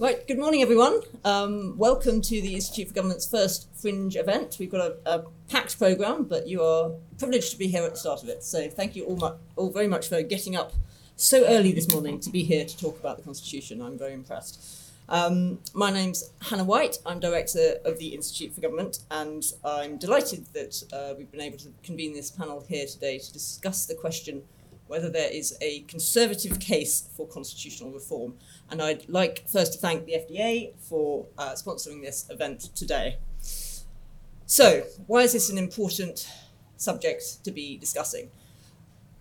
Right, good morning, everyone. Um, welcome to the Institute for Government's first Fringe event. We've got a, a, packed programme, but you are privileged to be here at the start of it. So thank you all, mu- all very much for getting up so early this morning to be here to talk about the Constitution. I'm very impressed. Um, my name's Hannah White. I'm director of the Institute for Government, and I'm delighted that uh, we've been able to convene this panel here today to discuss the question whether there is a conservative case for constitutional reform. And I'd like first to thank the FDA for uh, sponsoring this event today. So, why is this an important subject to be discussing?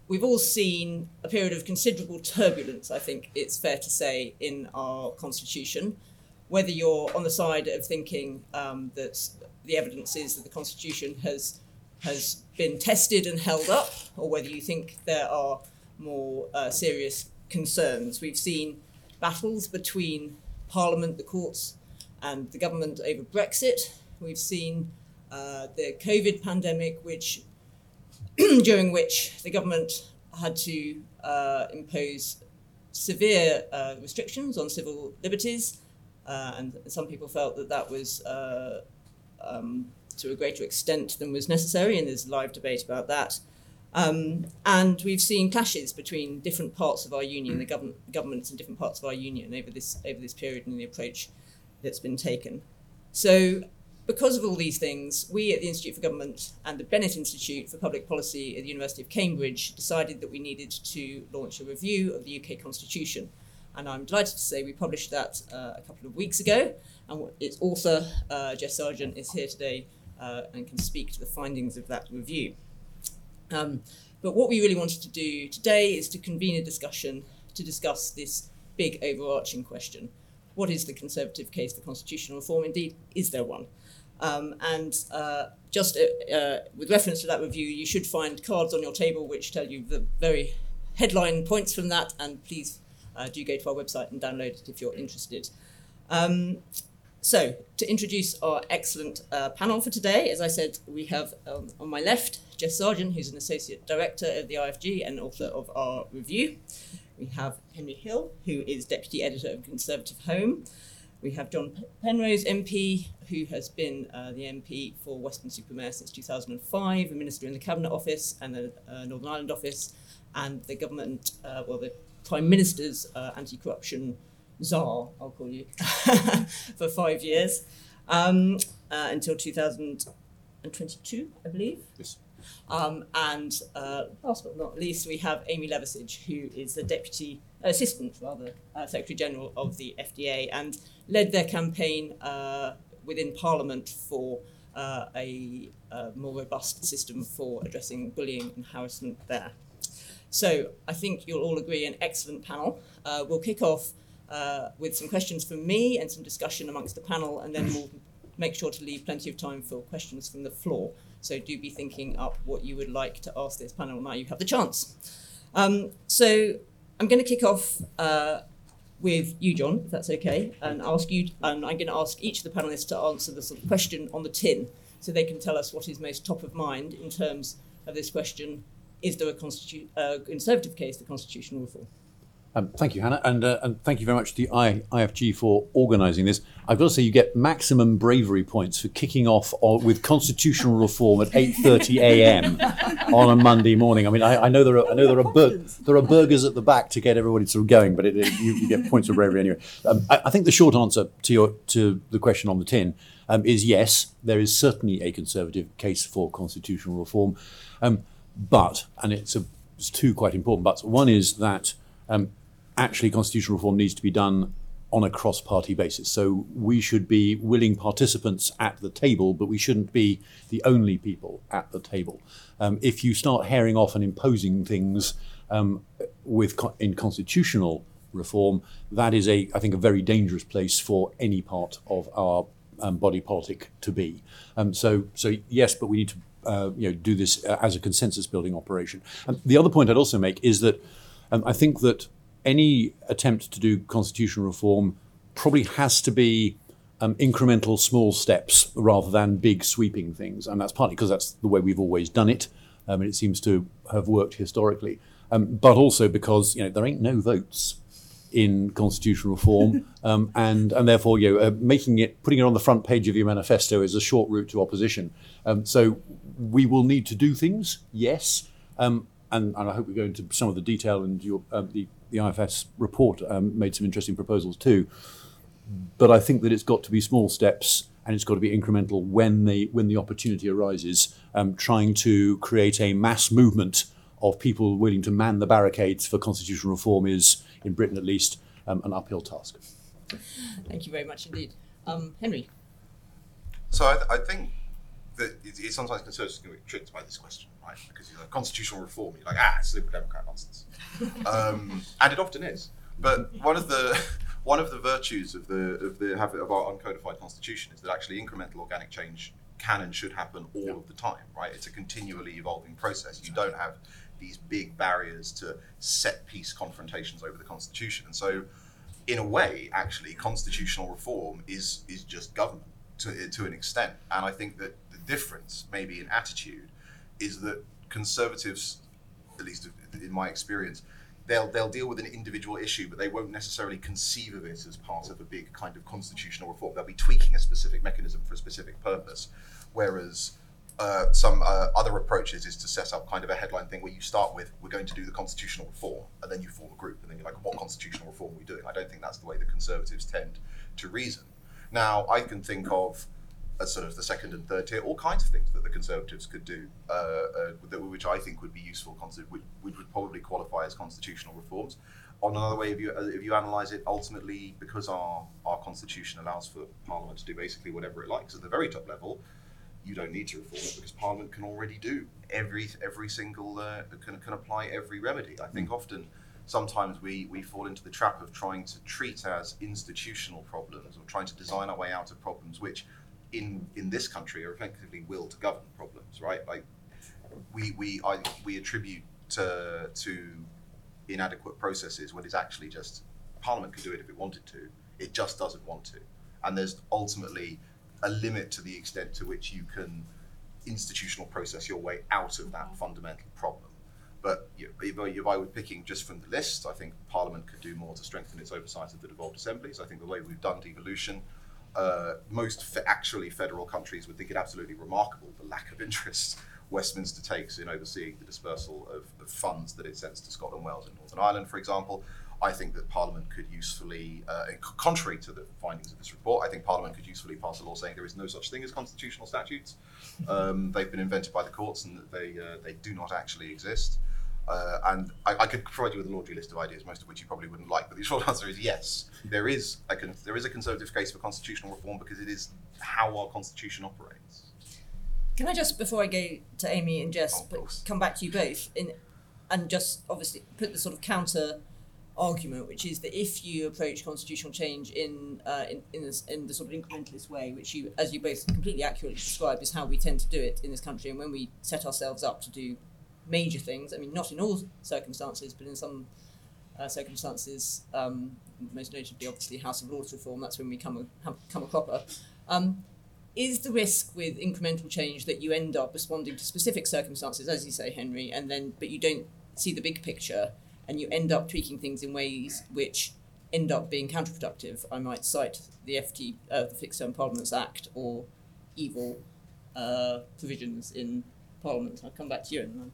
We've all seen a period of considerable turbulence, I think it's fair to say, in our constitution. Whether you're on the side of thinking um, that the evidence is that the constitution has has been tested and held up, or whether you think there are more uh, serious concerns. We've seen battles between Parliament, the courts, and the government over Brexit. We've seen uh, the COVID pandemic, which during which the government had to uh, impose severe uh, restrictions on civil liberties, uh, and some people felt that that was uh, um, to a greater extent than was necessary, and there's live debate about that. Um, and we've seen clashes between different parts of our union, the government, governments in different parts of our union over this over this period and the approach that's been taken. So, because of all these things, we at the Institute for Government and the Bennett Institute for Public Policy at the University of Cambridge decided that we needed to launch a review of the UK Constitution. And I'm delighted to say we published that uh, a couple of weeks ago. And its author, uh, Jess Sargeant, is here today uh, and can speak to the findings of that review. Um, but what we really wanted to do today is to convene a discussion to discuss this big overarching question. What is the Conservative case for constitutional reform? Indeed, is there one? Um, and uh, just uh, uh, with reference to that review, you should find cards on your table which tell you the very headline points from that, and please uh, do go to our website and download it if you're interested. Um, so, to introduce our excellent uh, panel for today, as I said, we have um, on my left Jess Sargeant, who's an associate director of the IFG and author of our review. We have Henry Hill, who is deputy editor of ConservativeHome. We have John Penrose, MP, who has been uh, the MP for Weston-super-Mare since 2005, a minister in the Cabinet Office and the uh, Northern Ireland Office, and the government, uh, well, the Prime Minister's uh, anti corruption czar, I'll call you, for five years um, uh, until 2022, I believe. Yes. Um, and uh, last but not least, we have Amy Leversidge, who is the deputy assistant, rather, uh, secretary general of the FDA, and led their campaign uh, within Parliament for uh, a, a more robust system for addressing bullying and harassment there. So I think you'll all agree an excellent panel. Uh, we'll kick off uh, with some questions from me and some discussion amongst the panel, and then we'll make sure to leave plenty of time for questions from the floor. So do be thinking up what you would like to ask this panel now you have the chance. Um, so I'm going to kick off uh, with you, John, if that's okay, and ask you. And I'm going to ask each of the panelists to answer the sort of question on the tin, so they can tell us what is most top of mind in terms of this question: Is there a constitu- uh, conservative case for constitutional reform? Um, thank you, Hannah, and, uh, and thank you very much to the I, IFG for organising this. I've got to say, you get maximum bravery points for kicking off on, with constitutional reform at 8:30 a.m. on a Monday morning. I mean, I, I know there are I know there are bur- there are burgers at the back to get everybody sort of going, but it, it, you, you, get points for bravery anyway. Um, I, I, think the short answer to your to the question on the tin um, is yes. There is certainly a conservative case for constitutional reform, um, but and it's, a, it's two quite important buts. One is that um, actually constitutional reform needs to be done on a cross party basis. So we should be willing participants at the table, but we shouldn't be the only people at the table. Um, if you start herring off and imposing things um, with co- in constitutional reform, that is a I think a very dangerous place for any part of our um, body politic to be. Um, so so yes, but we need to uh, you know do this uh, as a consensus building operation. And the other point I'd also make is that um, I think that any attempt to do constitutional reform probably has to be um, incremental small steps rather than big sweeping things. And that's partly because that's the way we've always done it. Um, and it seems to have worked historically. Um, but also because you know there ain't no votes. in constitutional reform, um, and and therefore you know, uh, making it putting it on the front page of your manifesto is a short route to opposition. Um, so we will need to do things, yes, um, and, and I hope we go into some of the detail. And your um, the the IFS report um, made some interesting proposals too. But I think that it's got to be small steps and it's got to be incremental when the when the opportunity arises. Um, trying to create a mass movement of people willing to man the barricades for constitutional reform is, in Britain at least, um, an uphill task. Thank you very much indeed, um, Henry. So I, th- I think that it, it sometimes conservatives can be tricked by this question, right? Because you're like constitutional reform, you're like, ah, it's Liberal Democrat nonsense, um, and it often is. But one of the one of the virtues of the of the of our uncodified constitution is that actually incremental organic change can and should happen all of the time, right? It's a continually evolving process. You don't have these big barriers to set piece confrontations over the constitution, and so in a way, actually, constitutional reform is is just government to to an extent. And I think that the difference, maybe in attitude, is that conservatives, at least in my experience, they'll they'll deal with an individual issue, but they won't necessarily conceive of it as part of a big kind of constitutional reform. They'll be tweaking a specific mechanism for a specific purpose, whereas. Uh, some uh, other approaches is to set up kind of a headline thing where you start with we're going to do the constitutional reform and then you form a group and then you're like what constitutional reform are we doing i don't think that's the way the conservatives tend to reason now i can think of sort of the second and third tier all kinds of things that the conservatives could do uh, uh, which i think would be useful which, which would probably qualify as constitutional reforms on another way if you if you analyze it ultimately because our our constitution allows for parliament to do basically whatever it likes at the very top level you don't need to reform it because Parliament can already do every every single uh, can can apply every remedy. I think often sometimes we we fall into the trap of trying to treat as institutional problems or trying to design our way out of problems which in in this country are effectively will to govern problems, right? Like we we I, we attribute to to inadequate processes when it's actually just Parliament could do it if it wanted to. It just doesn't want to, and there's ultimately a limit to the extent to which you can institutional process your way out of that mm-hmm. fundamental problem. But you know, if, I were picking just from the list, I think Parliament could do more to strengthen its oversight of the devolved assemblies. I think the way we've done devolution, uh, most fe- actually federal countries would think it absolutely remarkable the lack of interest Westminster takes in overseeing the dispersal of, of funds that it sends to Scotland, Wales, and Northern Ireland, for example. I think that Parliament could usefully, uh, contrary to the findings of this report, I think Parliament could usefully pass a law saying there is no such thing as constitutional statutes. Um, they've been invented by the courts and that they uh, they do not actually exist. Uh, and I, I, could provide you with a laundry list of ideas, most of which you probably wouldn't like. But the short answer is yes, there is a con- there is a conservative case for constitutional reform because it is how our constitution operates. Can I just, before I go to Amy and Jess, Oh, come back to you both in, and just obviously put the sort of counter argument, which is that if you approach constitutional change in uh, in in, this, in the sort of incrementalist way, which you, as you both completely accurately describe, is how we tend to do it in this country, and when we set ourselves up to do major things, I mean, not in all circumstances, but in some uh, circumstances, um, most notably, obviously, House of Lords reform, that's when we come a, come a cropper. Um, is the risk with incremental change that you end up responding to specific circumstances, as you say, Henry, and then but you don't see the big picture? and you end up tweaking things in ways which end up being counterproductive. I might cite the FT, uh, the Fixed Term Parliaments Act, or EVEL uh, provisions in Parliament. I'll come back to you and mm.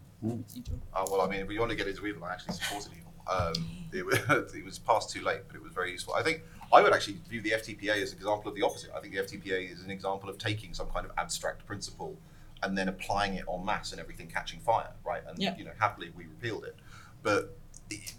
Uh, well, I mean, we want to get into EVEL, I actually supported EVEL. Um, it, was, it was passed too late, but it was very useful. I think I would actually view the FTPA as an example of the opposite. I think the FTPA is an example of taking some kind of abstract principle and then applying it en masse and everything catching fire, right? And yeah. you know, happily we repealed it. But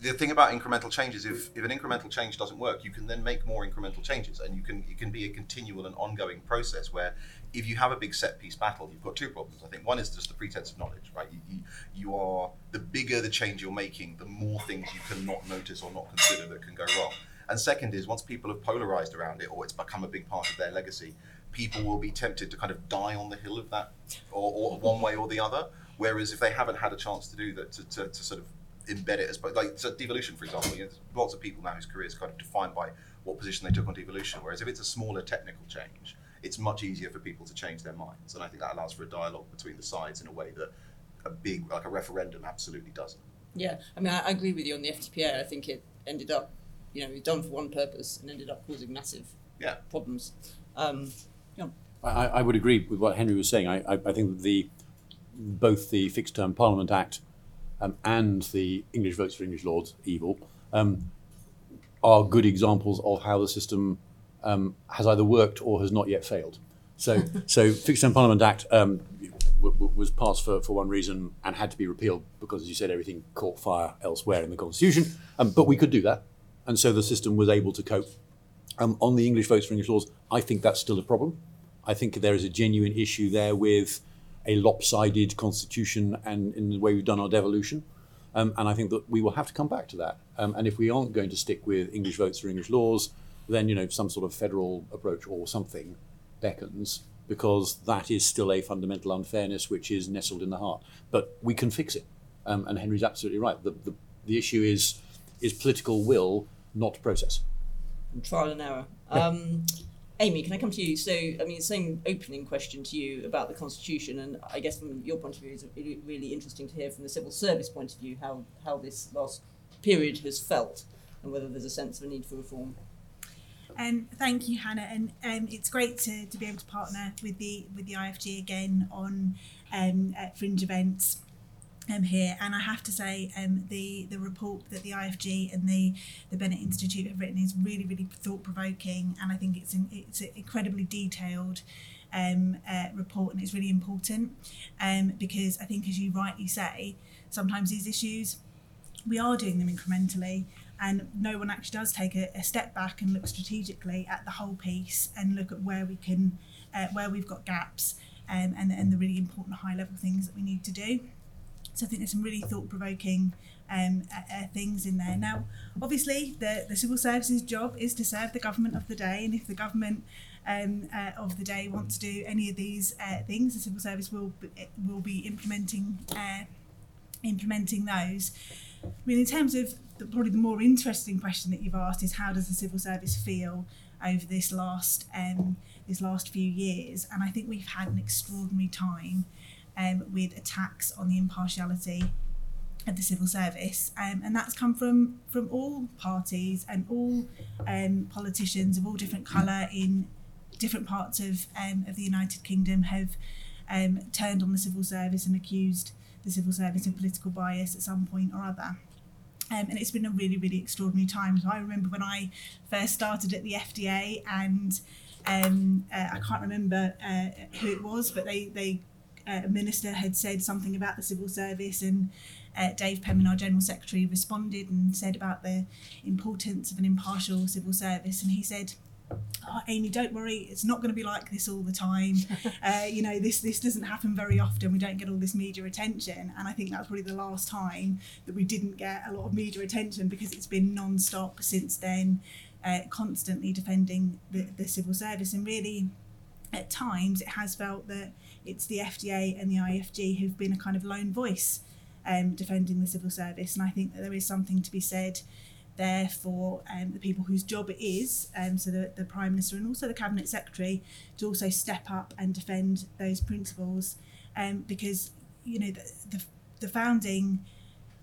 the thing about incremental change is if, if an incremental change doesn't work, you can then make more incremental changes, and you can it can be a continual and ongoing process where if you have a big set piece battle, you've got two problems. I think one is just the pretense of knowledge, right? You, you, you are the bigger the change you're making, the more things you can not notice or not consider that can go wrong. And second is once people have polarized around it or it's become a big part of their legacy, people will be tempted to kind of die on the hill of that, or, or one way or the other. Whereas if they haven't had a chance to do that, to, to, to sort of embed it as like so devolution, for example. You know, lots of people now whose careers kind of defined by what position they took on devolution. Whereas if it's a smaller technical change, it's much easier for people to change their minds, and I think that allows for a dialogue between the sides in a way that a big like a referendum absolutely doesn't. Yeah, I mean, I, I agree with you on the FTPA. I think it ended up you know, done for one purpose and ended up causing massive Yeah. problems. Um, yeah. I, I would agree with what Henry was saying. I, I, I think the both the Fixed Term Parliament Act um, and the English Votes for English Laws EVEL, um, are good examples of how the system um, has either worked or has not yet failed. So, so Fixed Term Parliament Act um, w- w- was passed for, for one reason and had to be repealed because, as you said, everything caught fire elsewhere in the Constitution. Um, but we could do that, and so the system was able to cope. Um, on the English Votes for English Laws, I think that's still a problem. I think there is a genuine issue there with a lopsided constitution and in the way we've done our devolution. Um, and I think that we will have to come back to that. Um, and if we aren't going to stick with English votes for English laws, then you know some sort of federal approach or something beckons because that is still a fundamental unfairness which is nestled in the heart. But we can fix it. Um, and Henry's absolutely right. The, the, the issue is is political will, not process. and trial and error. Um, Amy, can I come to you? So, I mean, same opening question to you about the Constitution, and I guess from your point of view, it's really- really interesting to hear from the civil service point of view how, how this last period has felt and whether there's a sense of a need for reform. Um, thank you, Hannah, and um, it's great to, to be able to partner with the with the IFG again on um, fringe events um, here. And I have to say, um, the the report that the IFG and the the Bennett Institute have written is really really thought provoking, and I think it's in, it's incredibly detailed. Um, uh, report and it's really important um, because I think, as you rightly say, sometimes these issues we are doing them incrementally and no one actually does take a, a step back and look strategically at the whole piece and look at where we can uh, where we've got gaps um, and, and the really important high level things that we need to do so I think there's some really thought-provoking um, uh, uh, things in there. Now, obviously, the, the civil services job is to serve the government of the day, and if the government um, uh, of the day want to do any of these uh, things, the civil service will be, will be implementing uh, implementing those. I mean, in terms of the, probably the more interesting question that you've asked is how does the civil service feel over this last um, last few years? And I think we've had an extraordinary time um, with attacks on the impartiality of the civil service, um, and that's come from from all parties and all um, politicians of all different colour in different parts of um, of the United Kingdom have um, turned on the civil service and accused the civil service and political bias at some point or other. Um, and it's been a really, really extraordinary time. So I remember when I first started at the FDA, and um, uh, I can't remember uh, who it was, but they, they uh, a minister had said something about the civil service, and uh, Dave Penman, our general secretary, responded and said about the importance of an impartial civil service, and he said. Oh, Amy, don't worry. It's not going to be like this all the time. Uh, you know, this this doesn't happen very often. We don't get all this media attention, and I think that's probably the last time that we didn't get a lot of media attention because it's been non-stop since then, uh, constantly defending the, the civil service. And really, at times, it has felt that it's the FDA and the IFG who've been a kind of lone voice um, defending the civil service. And I think that there is something to be said there for um, the people whose job it is, um, so the, the Prime Minister and also the Cabinet Secretary, to also step up and defend those principles um, because, you know, the, the, the founding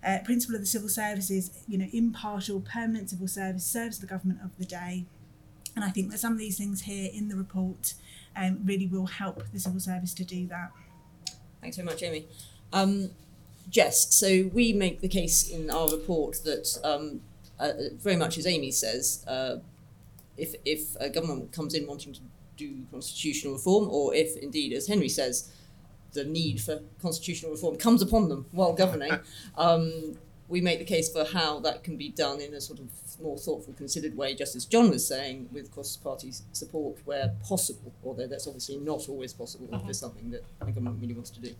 uh, principle of the civil service is, you know, impartial, permanent civil service serves the government of the day. And I think that some of these things here in the report um, really will help the civil service to do that. Thanks very much, Amy. Um, Jess, so we make the case in our report that um, uh, very much as Amy says, uh, if if a government comes in wanting to do constitutional reform, or if indeed, as Henry says, the need for constitutional reform comes upon them while governing, um, we make the case for how that can be done in a sort of more thoughtful, considered way, just as John was saying, with cross-party support where possible, although that's obviously not always possible if it's something that a government really wants to do.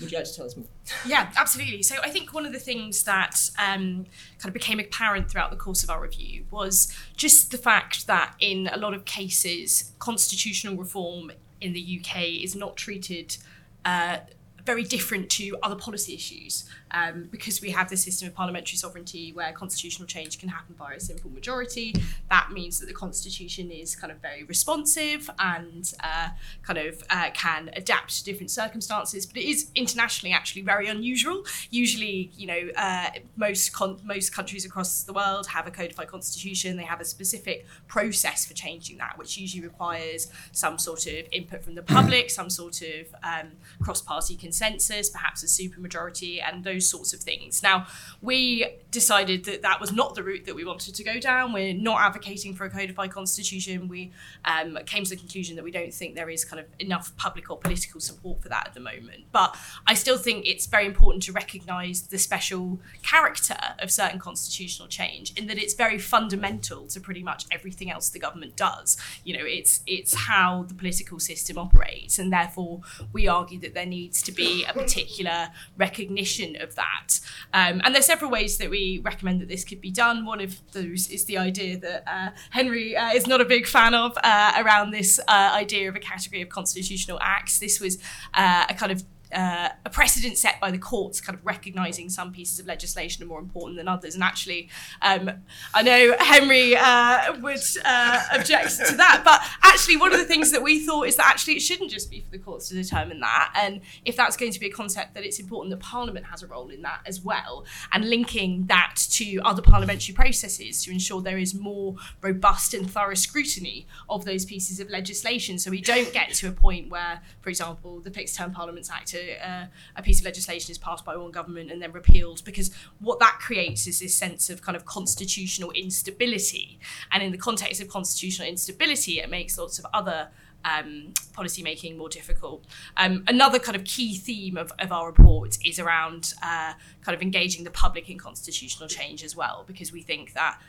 Would you like to tell us more? Yeah, absolutely. So I think one of the things that um, kind of became apparent throughout the course of our review was just the fact that in a lot of cases, constitutional reform in the UK is not treated uh, very different to other policy issues. Um, because we have this system of parliamentary sovereignty where constitutional change can happen by a simple majority, that means that the constitution is kind of very responsive and uh, kind of uh, can adapt to different circumstances. But it is internationally actually very unusual. Usually, you know, uh, most con- most countries across the world have a codified constitution. They have a specific process for changing that, which usually requires some sort of input from the public, some sort of um, cross-party consensus, perhaps a supermajority, and those sorts of things. Now, we decided that that was not the route that we wanted to go down. We're not advocating for a codified constitution. We um, came to the conclusion that we don't think there is kind of enough public or political support for that at the moment. But I still think it's very important to recognise the special character of certain constitutional change in that it's very fundamental to pretty much everything else the government does. You know, it's it's how the political system operates, and therefore we argue that there needs to be a particular recognition of that. Um, and there's several ways that we recommend that this could be done. One of those is the idea that uh, Henry uh, is not a big fan of uh, around this uh, idea of a category of constitutional acts. This was uh, a kind of uh, a precedent set by the courts, kind of recognising some pieces of legislation are more important than others. And actually, um, I know Henry uh, would uh, object to that, but actually, one of the things that we thought is that actually it shouldn't just be for the courts to determine that. And if that's going to be a concept, that it's important that Parliament has a role in that as well, and linking that to other parliamentary processes to ensure there is more robust and thorough scrutiny of those pieces of legislation, so we don't get to a point where, for example, the Fixed Term Parliaments Act uh, a piece of legislation is passed by one government and then repealed because what that creates is this sense of kind of constitutional instability and in the context of constitutional instability it makes lots of other um, policy making more difficult. Um, another kind of key theme of, of our report is around uh, kind of engaging the public in constitutional change as well, because we think that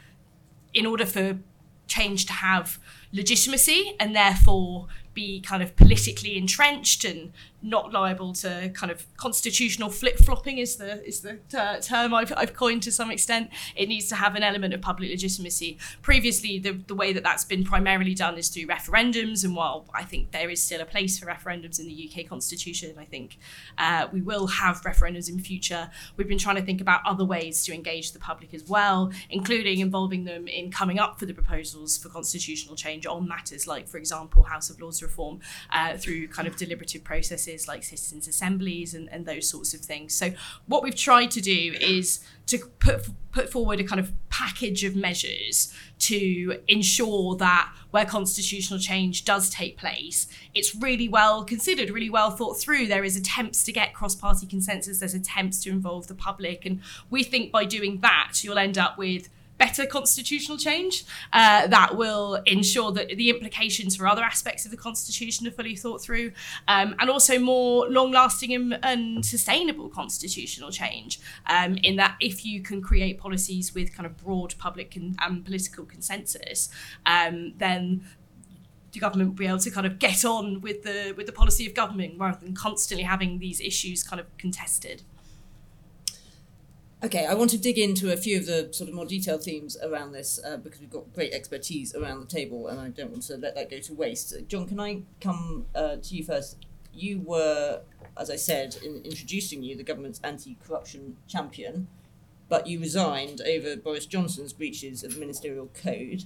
in order for change to have legitimacy and therefore be kind of politically entrenched and not liable to kind of constitutional flip flopping is the is the ter- term I've, I've coined to some extent. It needs to have an element of public legitimacy. Previously, the, the way that that's been primarily done is through referendums, and while I think there is still a place for referendums in the UK constitution, I think uh, we will have referendums in future. We've been trying to think about other ways to engage the public as well, including involving them in coming up for the proposals for constitutional change on matters like, for example, House of Lords reform uh, through kind of deliberative processes like citizens' assemblies and, and those sorts of things. So what we've tried to do is to put put forward a kind of package of measures to ensure that where constitutional change does take place, it's really well considered, really well thought through. There is attempts to get cross-party consensus, there's attempts to involve the public, and we think by doing that, you'll end up with better constitutional change uh, that will ensure that the implications for other aspects of the constitution are fully thought through, um, and also more long-lasting and, and sustainable constitutional change. Um, in that, if you can create policies with kind of broad public and, and political consensus, um, then the government will be able to kind of get on with the with the policy of government rather than constantly having these issues kind of contested. Okay, I want to dig into a few of the sort of more detailed themes around this uh, because we've got great expertise around the table and I don't want to let that go to waste. John, can I come uh, to you first? You were, as I said, in introducing you, the government's anti corruption champion, but you resigned over Boris Johnson's breaches of the ministerial code.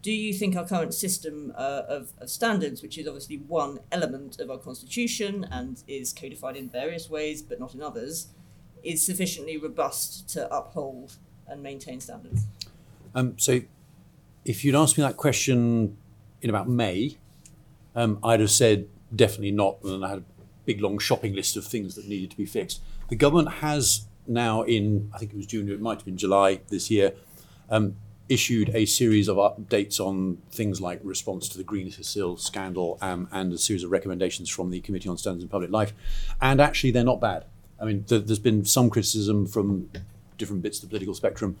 Do you think our current system uh, of, of standards, which is obviously one element of our constitution and is codified in various ways but not in others, is sufficiently robust to uphold and maintain standards? Um, so, if you'd asked me that question in about May, um, I'd have said definitely not, and I had a big long shopping list of things that needed to be fixed. The government has now, in I think it was June, it might have been July this year, um, issued a series of updates on things like response to the Greensill scandal um, and a series of recommendations from the Committee on Standards in Public Life. And actually, they're not bad. I mean, th- there's been some criticism from different bits of the political spectrum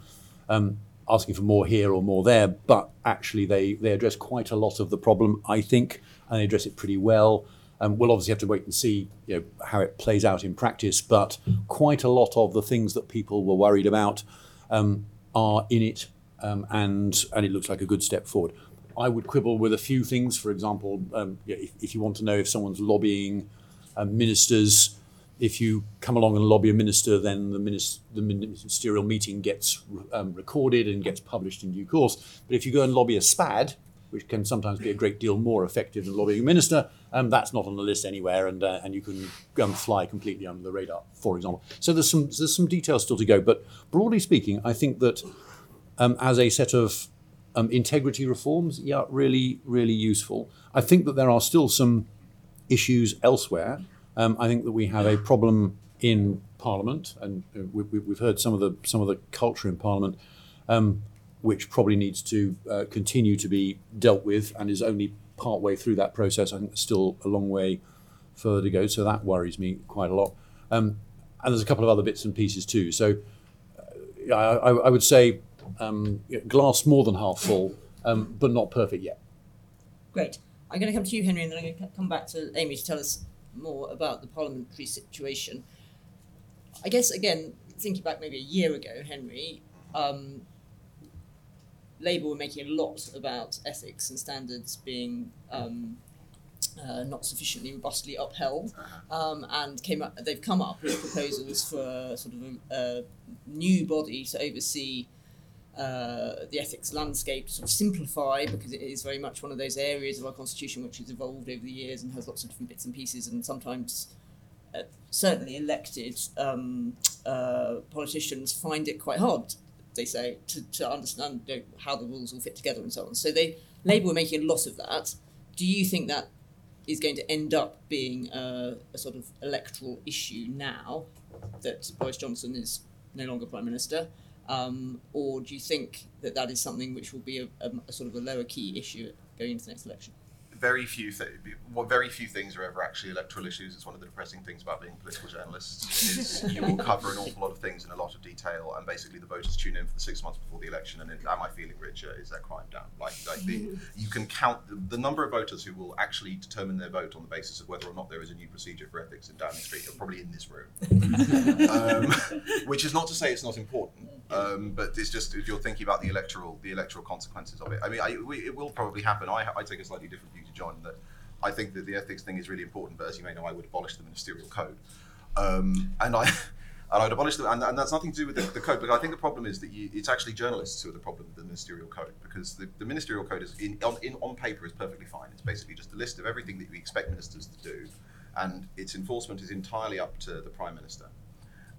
um, asking for more here or more there, but actually they, they address quite a lot of the problem, I think, and they address it pretty well. Um, we'll obviously have to wait and see you know, how it plays out in practice, but quite a lot of the things that people were worried about um, are in it, um, and, and it looks like a good step forward. I would quibble with a few things. For example, um, if, if, you want to know if someone's lobbying um, ministers, if you come along and lobby a minister, then the, the ministerial meeting gets um, recorded and gets published in due course. But if you go and lobby a SPAD, which can sometimes be a great deal more effective than lobbying a minister, um, that's not on the list anywhere, and uh, and you can um, fly completely under the radar, for example. So there's some there's some details still to go, but broadly speaking, I think that um, as a set of um, integrity reforms, yeah, really really useful. I think that there are still some issues elsewhere. Um, I think that we have a problem in Parliament, and we, we, we've heard some of the some of the culture in Parliament, um, which probably needs to uh, continue to be dealt with, and is only part way through that process. I think there's still a long way further to go, so that worries me quite a lot. Um, and there's a couple of other bits and pieces too. So uh, I, I, would say um, glass more than half full, um, but not perfect yet. Great. I'm going to come to you, Henry, and then I'm going to come back to Amy to tell us more about the parliamentary situation. I guess, again, thinking back maybe a year ago, Henry, um, Labour were making a lot about ethics and standards being um, uh, not sufficiently robustly upheld, um, and came up. They've come up with proposals for sort of a, a new body to oversee uh, the ethics landscape sort of simplify because it is very much one of those areas of our constitution which has evolved over the years and has lots of different bits and pieces and sometimes uh, certainly elected um, uh, politicians find it quite hard they say to, to understand you know, how the rules all fit together and so on. So they labour were making a lot of that. Do you think that is going to end up being a, a sort of electoral issue now that Boris Johnson is no longer prime minister um, or do you think that that is something which will be a, a, a sort of a lower key issue going into the next election? very few th- well, very few things are ever actually electoral issues. It's one of the depressing things about being political journalists is you will cover an awful lot of things in a lot of detail, and basically the voters tune in for the six months before the election, and am I feeling richer? Is that crime down? Like, like the, you can count the, the, number of voters who will actually determine their vote on the basis of whether or not there is a new procedure for ethics in Downing Street are probably in this room, um, which is not to say it's not important. Um, but it's just if you're thinking about the electoral the electoral consequences of it. I mean, I, we, it will probably happen. I, I take a slightly different view to John that I think that the ethics thing is really important. But as you may know, I would abolish the ministerial code, um, and I. And I'd abolish them, and, and, that's nothing to do with the, the, code. But I think the problem is that you, it's actually journalists who are the problem with the ministerial code, because the, the ministerial code is in on, in on paper is perfectly fine. It's basically just a list of everything that we expect ministers to do, and its enforcement is entirely up to the prime minister,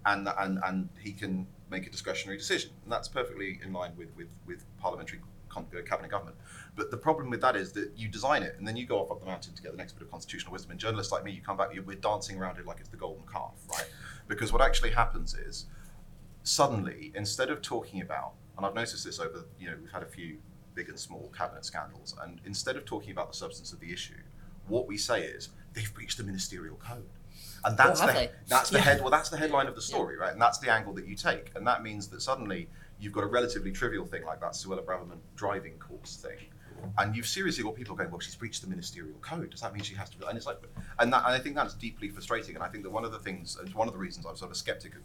and and and he can make a discretionary decision, and that's perfectly in line with with, with parliamentary uh, cabinet government. But the problem with that is that you design it, and then you go off up the mountain to get the next bit of constitutional wisdom. And journalists like me, you come back, we're dancing around it like it's the golden calf, right? Because what actually happens is suddenly, instead of talking about, and I've noticed this over, you know, we've had a few big and small cabinet scandals, and instead of talking about the substance of the issue, what we say is they've breached the ministerial code and that's oh, the that's the yeah. head well that's the headline of the story, yeah. right? And that's the angle that you take, and that means that suddenly you've got a relatively trivial thing like that Suella Braverman driving course thing, and you've seriously got people going, well, she's breached the ministerial code. Does that mean she has to? And it's like, and, that, and I think that's deeply frustrating. And I think that one of the things, and one of the reasons I'm sort of a skeptic of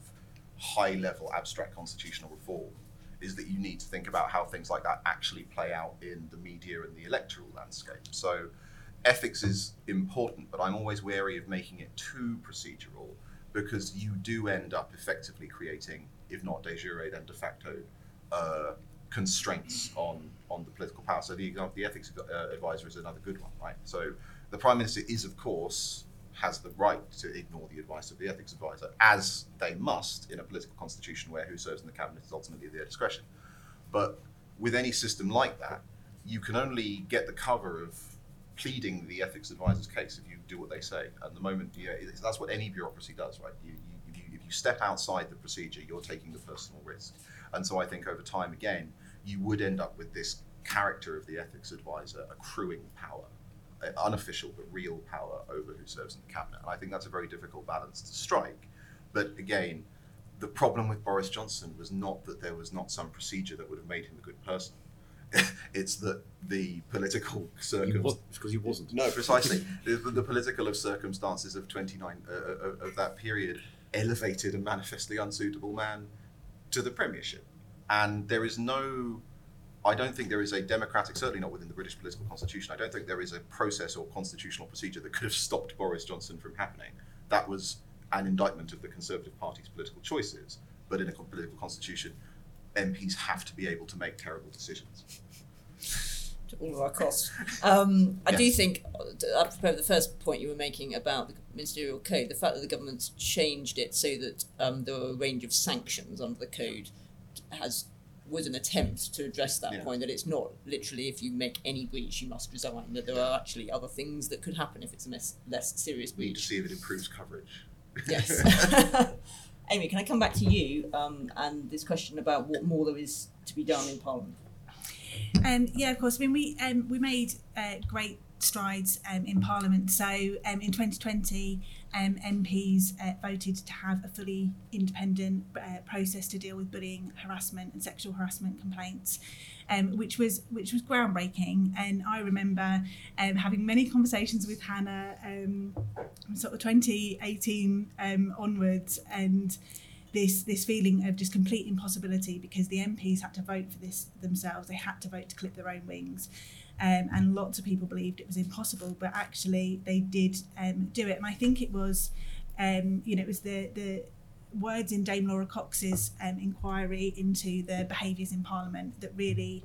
high-level abstract constitutional reform is that you need to think about how things like that actually play out in the media and the electoral landscape. So ethics is important, but I'm always wary of making it too procedural because you do end up effectively creating, if not de jure, then de facto uh, constraints on on the political power. So the example, the ethics uh, advisor is another good one, right? So the prime minister is, of course, has the right to ignore the advice of the ethics advisor, as they must in a political constitution where who serves in the cabinet is ultimately their discretion. But with any system like that, you can only get the cover of pleading the ethics advisor's case if you do what they say. And the moment, yeah, that's what any bureaucracy does, right? You, you, if, you, if you step outside the procedure, you're taking the personal risk. And so I think over time, again, you would end up with this character of the ethics advisor accruing power, uh, unofficial but real power over who serves in the cabinet. And I think that's a very difficult balance to strike. But again, the problem with Boris Johnson was not that there was not some procedure that would have made him a good person it's that the political circumstances because he wasn't. No, precisely. the, the, political of circumstances of twenty nine uh, uh, of that period elevated a manifestly unsuitable man to the premiership, and there is no. I don't think there is a democratic, certainly not within the British political constitution. I don't think there is a process or constitutional procedure that could have stopped Boris Johnson from happening. That was an indictment of the Conservative Party's political choices. But in a political constitution, MPs have to be able to make terrible decisions. To all of our costs. Um, I do think, uh, apropos the first point you were making about the ministerial code, the fact that the government's changed it so that um, there are a range of sanctions under the code has was an attempt to address that Yeah. point that it's not literally if you make any breach you must resign that there are actually other things that could happen if it's a less, less serious breach. We need to see if it improves coverage. yes amy can i come back to you um, and this question about what more there is to be done in parliament Um, yeah, of course. I mean, we um, we made uh, great strides um, in Parliament. So um, in 2020, um, MPs uh, voted to have a fully independent uh, process to deal with bullying, harassment, and sexual harassment complaints, um, which was which was groundbreaking. And I remember um, having many conversations with Hannah, um, sort of 2018 um, onwards, and this this feeling of just complete impossibility because the MPs had to vote for this themselves. They had to vote to clip their own wings. Um, and lots of people believed it was impossible, but actually they did um, do it. And I think it was, um, you know, it was the the words in Dame Laura Cox's um, inquiry into the behaviours in Parliament that really,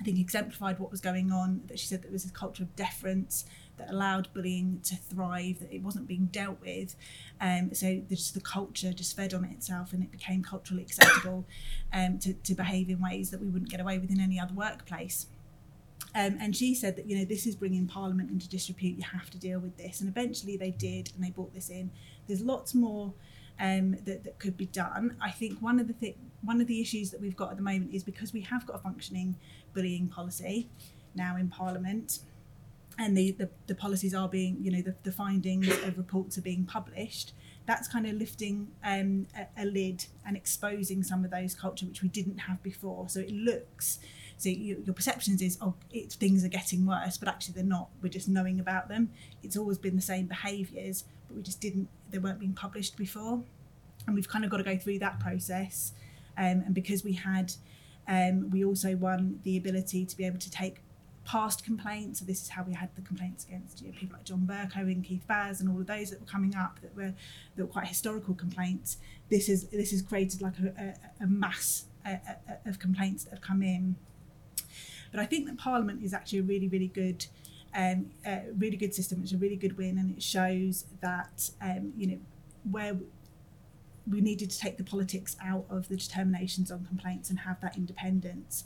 I think, exemplified what was going on. That she said that there was a culture of deference that allowed bullying to thrive, that it wasn't being dealt with. Um, so the, just the culture just fed on itself and it became culturally acceptable um, to, to behave in ways that we wouldn't get away with in any other workplace. Um, and she said that you know this is bringing Parliament into disrepute. You have to deal with this, and eventually they did, and they brought this in. There's lots more um, that, that could be done. I think one of the one of the issues that we've got at the moment is because we have got a functioning bullying policy now in Parliament, and the, the, the policies are being you know the, the findings of reports are being published. That's kind of lifting um, a, a lid and exposing some of those culture which we didn't have before. So it looks so you, your perceptions is oh it, things are getting worse, but actually they're not. We're just knowing about them. It's always been the same behaviours, but we just didn't. They weren't being published before, and we've kind of got to go through that process. Um, and because we had, um, we also won the ability to be able to take past complaints. So this is how we had the complaints against you know, people like John Bercow and Keith Vaz and all of those that were coming up that were that were quite historical complaints. This is this has created like a, a, a mass of complaints that have come in. But I think that Parliament is actually a really, really good, um, uh, really good system. It's a really good win, and it shows that um, you know where we needed to take the politics out of the determinations on complaints and have that independence.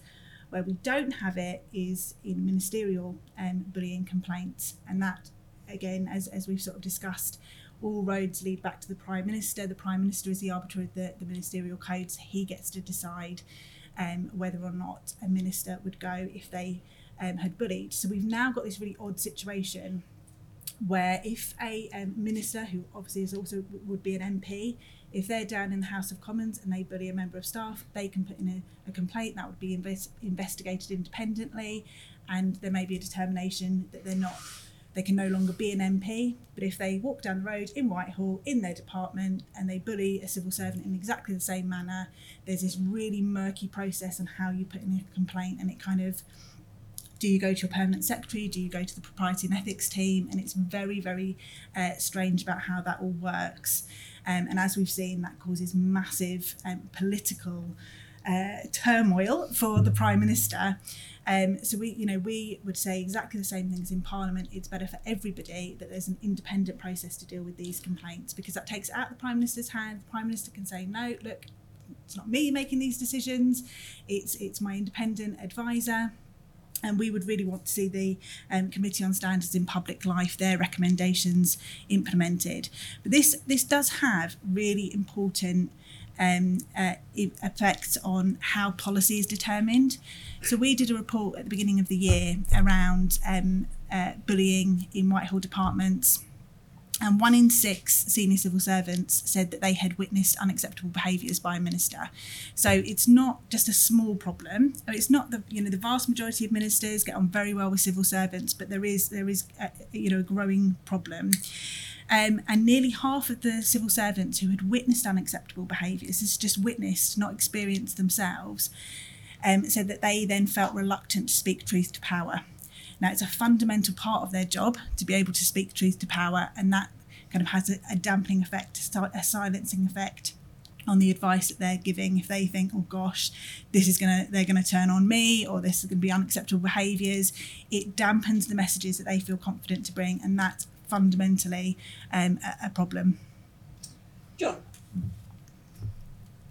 Where we don't have it is in ministerial um, bullying complaints, and that again, as as we've sort of discussed. All roads lead back to the Prime Minister. The Prime Minister is the arbiter of the, the ministerial codes. He gets to decide um, whether or not a minister would go if they um, had bullied. So we've now got this really odd situation where if a um, minister, who obviously is also would be an MP, if they're down in the House of Commons and they bully a member of staff, they can put in a, a complaint that would be invest, investigated independently, and there may be a determination that they're not. They can no longer be an MP, but if they walk down the road in Whitehall in their department and they bully a civil servant in exactly the same manner, there's this really murky process on how you put in a complaint, and it kind of do you go to your permanent secretary? Do you go to the propriety and ethics team? And it's very, very uh, strange about how that all works. Um, and as we've seen, that causes massive um, political uh, turmoil for the prime minister. Um, so we, you know, we would say exactly the same things in Parliament. It's better for everybody that there's an independent process to deal with these complaints because that takes it out of the prime minister's hand. The prime minister can say, no, look, it's not me making these decisions. It's it's my independent advisor and we would really want to see the um, Committee on Standards in Public Life, their recommendations implemented. But this this does have really important um, uh, effects on how policy is determined. So we did a report at the beginning of the year around um, uh, bullying in Whitehall departments. And one in six senior civil servants said that they had witnessed unacceptable behaviours by a minister. So it's not just a small problem. It's not the you know the vast majority of ministers get on very well with civil servants, but there is there is a, you know a growing problem. Um, and nearly half of the civil servants who had witnessed unacceptable behaviours, this is just witnessed, not experienced themselves, um, said that they then felt reluctant to speak truth to power. Now, it's a fundamental part of their job to be able to speak truth to power, and that kind of has a, a dampening effect, a silencing effect on the advice that they're giving if they think oh gosh this is gonna they're gonna turn on me or this is gonna be unacceptable behaviors it dampens the messages that they feel confident to bring and that's fundamentally um, a, a problem john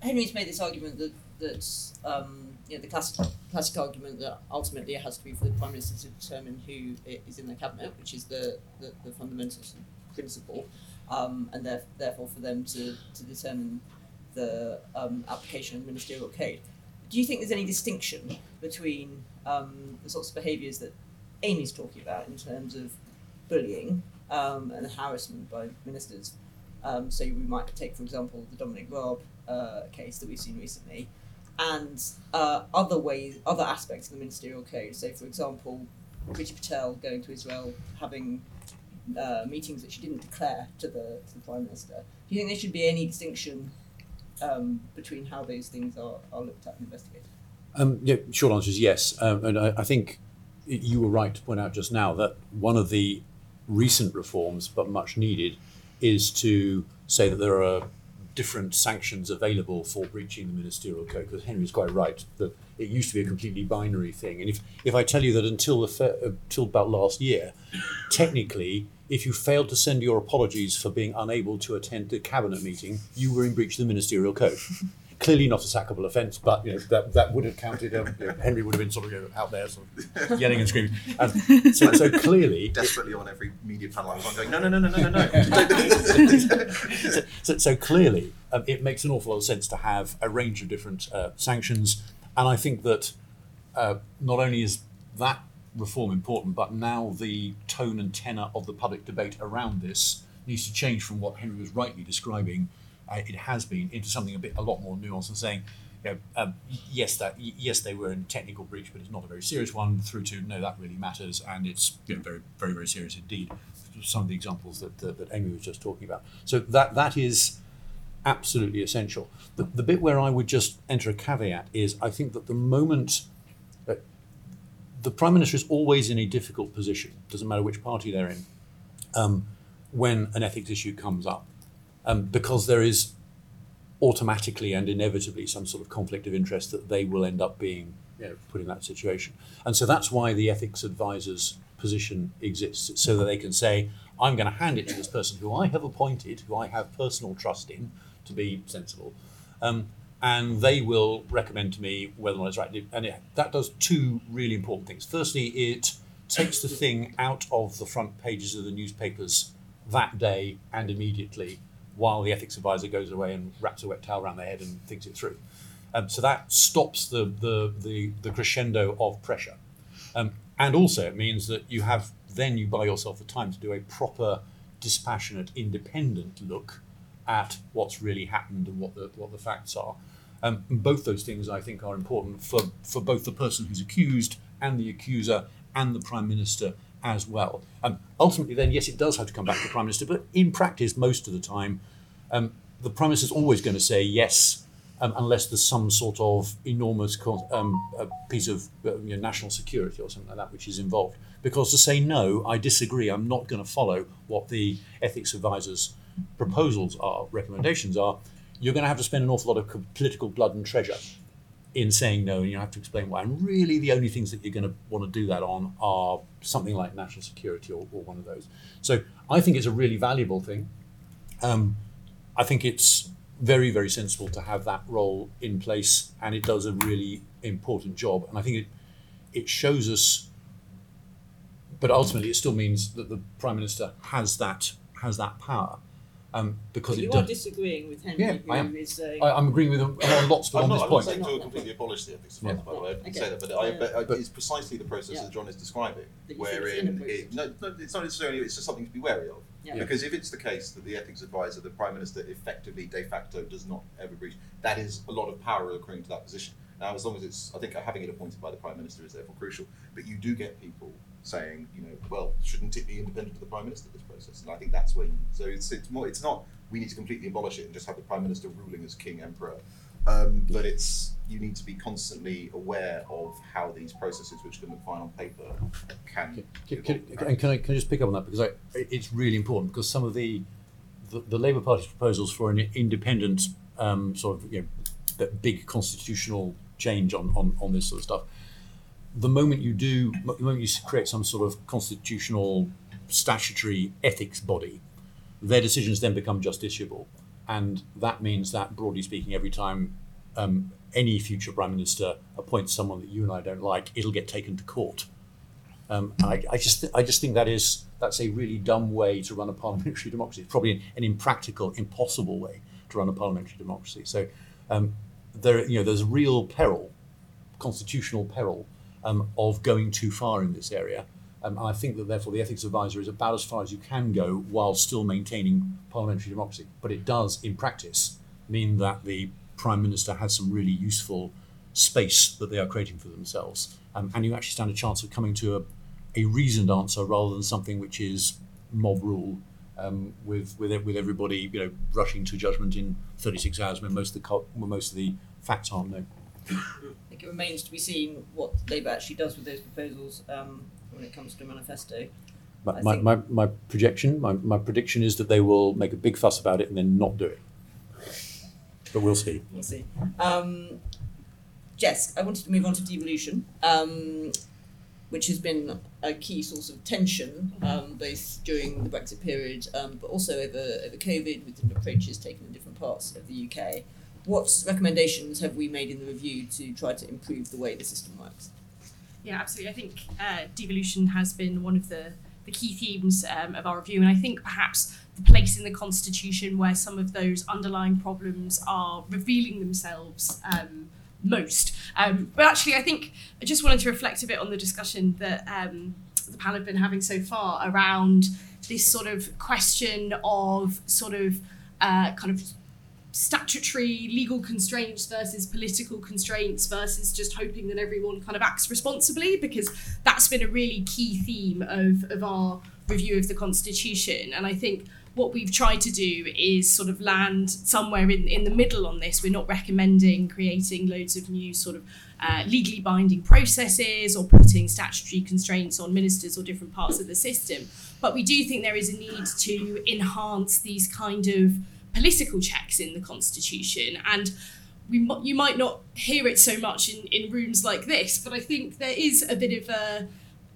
henry's made this argument that that um, you know, the classic, classic argument that ultimately it has to be for the prime minister to determine who is in the cabinet, which is the, the, the fundamental principle, um, and there, therefore for them to, to determine the um, application of ministerial code. Do you think there's any distinction between um, the sorts of behaviours that Amy's talking about in terms of bullying um, and harassment by ministers? Um, so we might take, for example, the Dominic Raab uh, case that we've seen recently, and uh, other ways, other aspects of the ministerial code. So, for example, Priti Patel going to Israel, having uh, meetings that she didn't declare to the, to the prime minister. Do you think there should be any distinction um, between how those things are, are looked at and investigated? Um, yeah, short answer is yes, um, and I, I think you were right to point out just now that one of the recent reforms, but much needed, is to say that there are different sanctions available for breaching the ministerial code. Because Henry is quite right that it used to be a completely binary thing. And if, if I tell you that until the fe- uh, until about last year, technically, if you failed to send your apologies for being unable to attend the cabinet meeting, you were in breach of the ministerial code. Clearly not a sackable offence, but you know that, that would have counted. Um, you know, Henry would have been sort of you know, out there, sort of yelling and screaming. And so, so clearly, desperately on every media panel I was going, no, no, no, no, no, no, no. so, so, so, clearly, um, it makes an awful lot of sense to have a range of different uh, sanctions, and I think that uh, not only is that reform important, but now the tone and tenor of the public debate around this needs to change from what Henry was rightly describing. Uh, it has been into something a bit a lot more nuanced and saying, you know, um, yes, that yes they were in technical breach, but it's not a very serious one. Through to no, that really matters, and it's you know, very very very serious indeed. Some of the examples that, that that Amy was just talking about. So that that is absolutely essential. The, the bit where I would just enter a caveat is I think that the moment the prime minister is always in a difficult position. Doesn't matter which party they're in. Um, when an ethics issue comes up, um, because there is automatically and inevitably some sort of conflict of interest that they will end up being you know, put in that situation. And so that's why the ethics advisor's position exists, so that they can say, I'm going to hand it to this person who I have appointed, who I have personal trust in, to be sensible. Um, and they will recommend to me whether or not it's right. And it, that does two really important things. Firstly, it takes the thing out of the front pages of the newspapers that day and immediately while the ethics advisor goes away and wraps a wet towel around their head and thinks it through. Um, so that stops the, the, the, the crescendo of pressure. Um, and also it means that you have then you buy yourself the time to do a proper, dispassionate, independent look at what's really happened and what the what the facts are. Um, both those things I think are important for, for both the person who's accused and the accuser and the prime minister as well. Um, ultimately, then yes, it does have to come back to the prime minister, but in practice, most of the time, um, the prime minister is always going to say yes. Um, unless there's some sort of enormous um, piece of uh, you know, national security or something like that which is involved. Because to say no, I disagree, I'm not going to follow what the ethics advisors proposals are, recommendations are, you're going to have to spend an awful lot of political blood and treasure in saying no, and you have to explain why. And really, the only things that you're going to want to do that on are something like national security or, or one of those. So I think it's a really valuable thing. Um, I think it's very, very sensible to have that role in place, and it does a really important job. And I think it it shows us, but ultimately, it still means that the prime minister has that has that power. Um, because you it are disagreeing with Henry, Yeah, who I am. is saying I, I'm agreeing with him on lots, but I'm on not, this I'm not point. saying No. to completely abolish the ethics Yeah. by the way. I didn't Okay. say that, but, Yeah. But I- But- it's precisely the process Yeah. that John is describing, That it's wherein it, no, no, it's not necessarily. It's just something to be wary of. Yeah. Because if it's the case that the ethics advisor, the prime minister, effectively de facto does not ever breach, that is a lot of power accruing to that position. Now, as long as it's, I think having it appointed by the prime minister is therefore crucial. But you do get people saying, you know, well, shouldn't it be independent of the prime minister this process? And I think that's when. So it's it's more. It's not we need to completely abolish it and just have the prime minister ruling as king emperor. Um, but it's you need to be constantly aware of how these processes, which can look fine on paper, can. Can, can, and can I, can I just pick up on that because I, it's really important because some of the the, the Labour Party's proposals for an independent um, sort of you know, that big constitutional change on, on, on this sort of stuff. The moment you do, the moment you create some sort of constitutional statutory ethics body, their decisions then become justiciable. And that means that, broadly speaking, every time um, any future prime minister appoints someone that you and I don't like, it'll get taken to court. Um, I, I, just, I just think that is that's a really dumb way to run a parliamentary democracy. It's probably an impractical, impossible way to run a parliamentary democracy. So um, there, you know, there's real peril, constitutional peril, um, of going too far in this area. Um, and I think that therefore the ethics advisor is about as far as you can go while still maintaining parliamentary democracy. But it does, in practice, mean that the prime minister has some really useful space that they are creating for themselves, um, and you actually stand a chance of coming to a, a reasoned answer rather than something which is mob rule um, with with with everybody you know rushing to judgment in 36 hours when most of the when most of the facts aren't known. I think it remains to be seen what Labour actually does with those proposals um, when it comes to manifesto. My, my, my, my projection, my, my prediction is that they will make a big fuss about it and then not do it. But we'll see. We'll see. Um, Jess, I wanted to move on to devolution, um, which has been a key source of tension um, both during the Brexit period, um, but also over, over COVID with different approaches taken in different parts of the UK. What recommendations have we made in the review to try to improve the way the system works? Yeah, absolutely. I think uh, devolution has been one of the, the key themes um, of our review, and I think perhaps the place in the constitution where some of those underlying problems are revealing themselves um, most. Um, but actually, I think I just wanted to reflect a bit on the discussion that um, the panel have been having so far around this sort of question of sort of uh, kind of statutory legal constraints versus political constraints versus just hoping that everyone kind of acts responsibly because that's been a really key theme of, of our review of the constitution. And i think what we've tried to do is sort of land somewhere in, in the middle on this. We're not recommending creating loads of new sort of uh, legally binding processes or putting statutory constraints on ministers or different parts of the system. But we do think there is a need to enhance these kind of political checks in the constitution and we, you might not hear it so much in, in rooms like this but i think there is a bit of a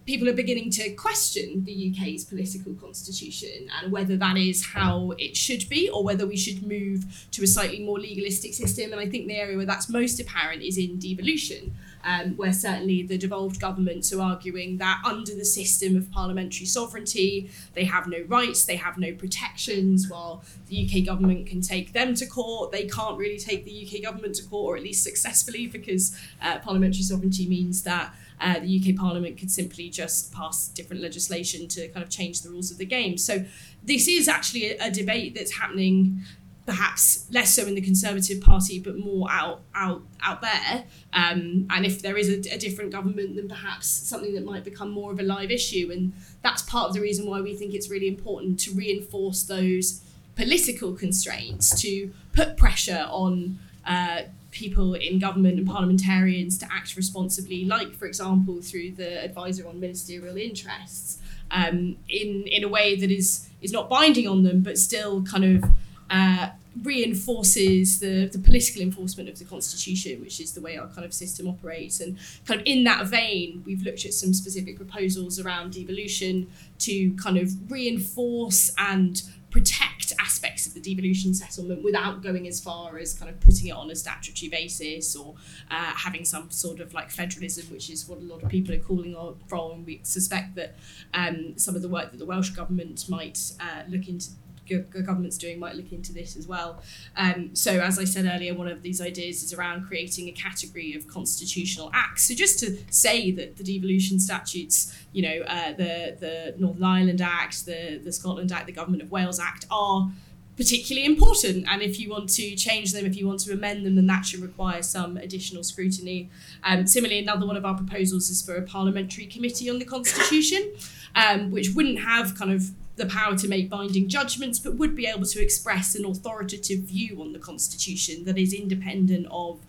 people are beginning to question the uk's political constitution and whether that is how it should be or whether we should move to a slightly more legalistic system and i think the area where that's most apparent is in devolution um, where certainly the devolved governments are arguing that under the system of parliamentary sovereignty, they have no rights, they have no protections, while the UK government can take them to court. They can't really take the UK government to court, or at least successfully, because uh, parliamentary sovereignty means that uh, the UK Parliament could simply just pass different legislation to kind of change the rules of the game. So this is actually a, a debate that's happening perhaps less so in the Conservative Party, but more out out out there. Um, and if there is a, a different government, then perhaps something that might become more of a live issue. And that's part of the reason why we think it's really important to reinforce those political constraints to put pressure on. Uh, people in government and parliamentarians to act responsibly, like, for example, through the advisor on ministerial interests, um, in in a way that is is not binding on them, but still kind of uh, reinforces the, the political enforcement of the constitution, which is the way our kind of system operates. And kind of in that vein, we've looked at some specific proposals around devolution to kind of reinforce and protect aspects of the devolution settlement without going as far as kind of putting it on a statutory basis or uh, having some sort of like federalism, which is what a lot of people are calling for. And we suspect that um, some of the work that the Welsh government might uh, look into go- government's doing might look into this as well. Um, so, as I said earlier, one of these ideas is around creating a category of constitutional acts. So, just to say that the devolution statutes, you know, uh, the the Northern Ireland Act, the the Scotland Act, the Government of Wales Act are particularly important. And if you want to change them, if you want to amend them, then that should require some additional scrutiny. Um, similarly, another one of our proposals is for a parliamentary committee on the constitution, um, which wouldn't have kind of the power to make binding judgments, but would be able to express an authoritative view on the constitution that is independent of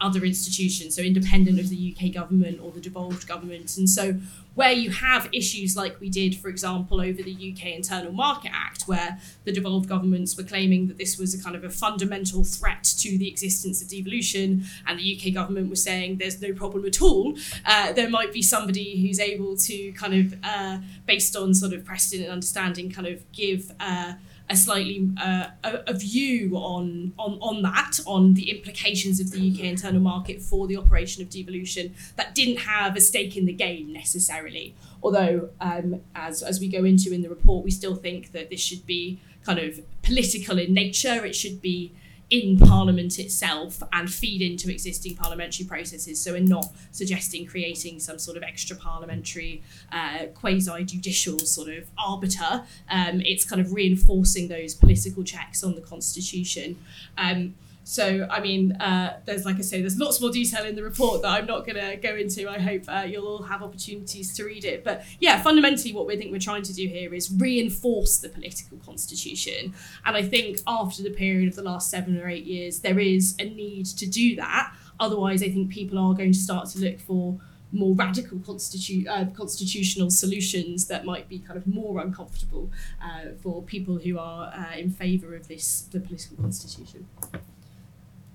other institutions, so independent of the UK government or the devolved government. And so where you have issues like we did, for example, over the UK Internal Market Act, where the devolved governments were claiming that this was a kind of a fundamental threat to the existence of devolution, and the UK government was saying there's no problem at all. Uh, there might be somebody who's able to kind of, uh, based on sort of precedent and understanding, kind of give. Uh, a slightly uh, a, a, view on, on on that on the implications of the UK internal market for the operation of devolution that didn't have a stake in the game necessarily. Although, um, as as we go into in the report, we still think that this should be kind of political in nature. It should be in Parliament itself and feed into existing parliamentary processes. So, we're not suggesting creating some sort of extra parliamentary, uh, quasi judicial sort of arbiter. Um, it's kind of reinforcing those political checks on the Constitution. Um, so, I mean, uh, there's, like I say, there's lots more detail in the report that I'm not going to go into. I hope uh, you'll all have opportunities to read it. But yeah, fundamentally, what we think we're trying to do here is reinforce the political constitution. And I think after the period of the last seven or eight years, there is a need to do that. Otherwise, I think people are going to start to look for more radical constitu- uh, constitutional solutions that might be kind of more uncomfortable uh, for people who are uh, in favour of this the political constitution.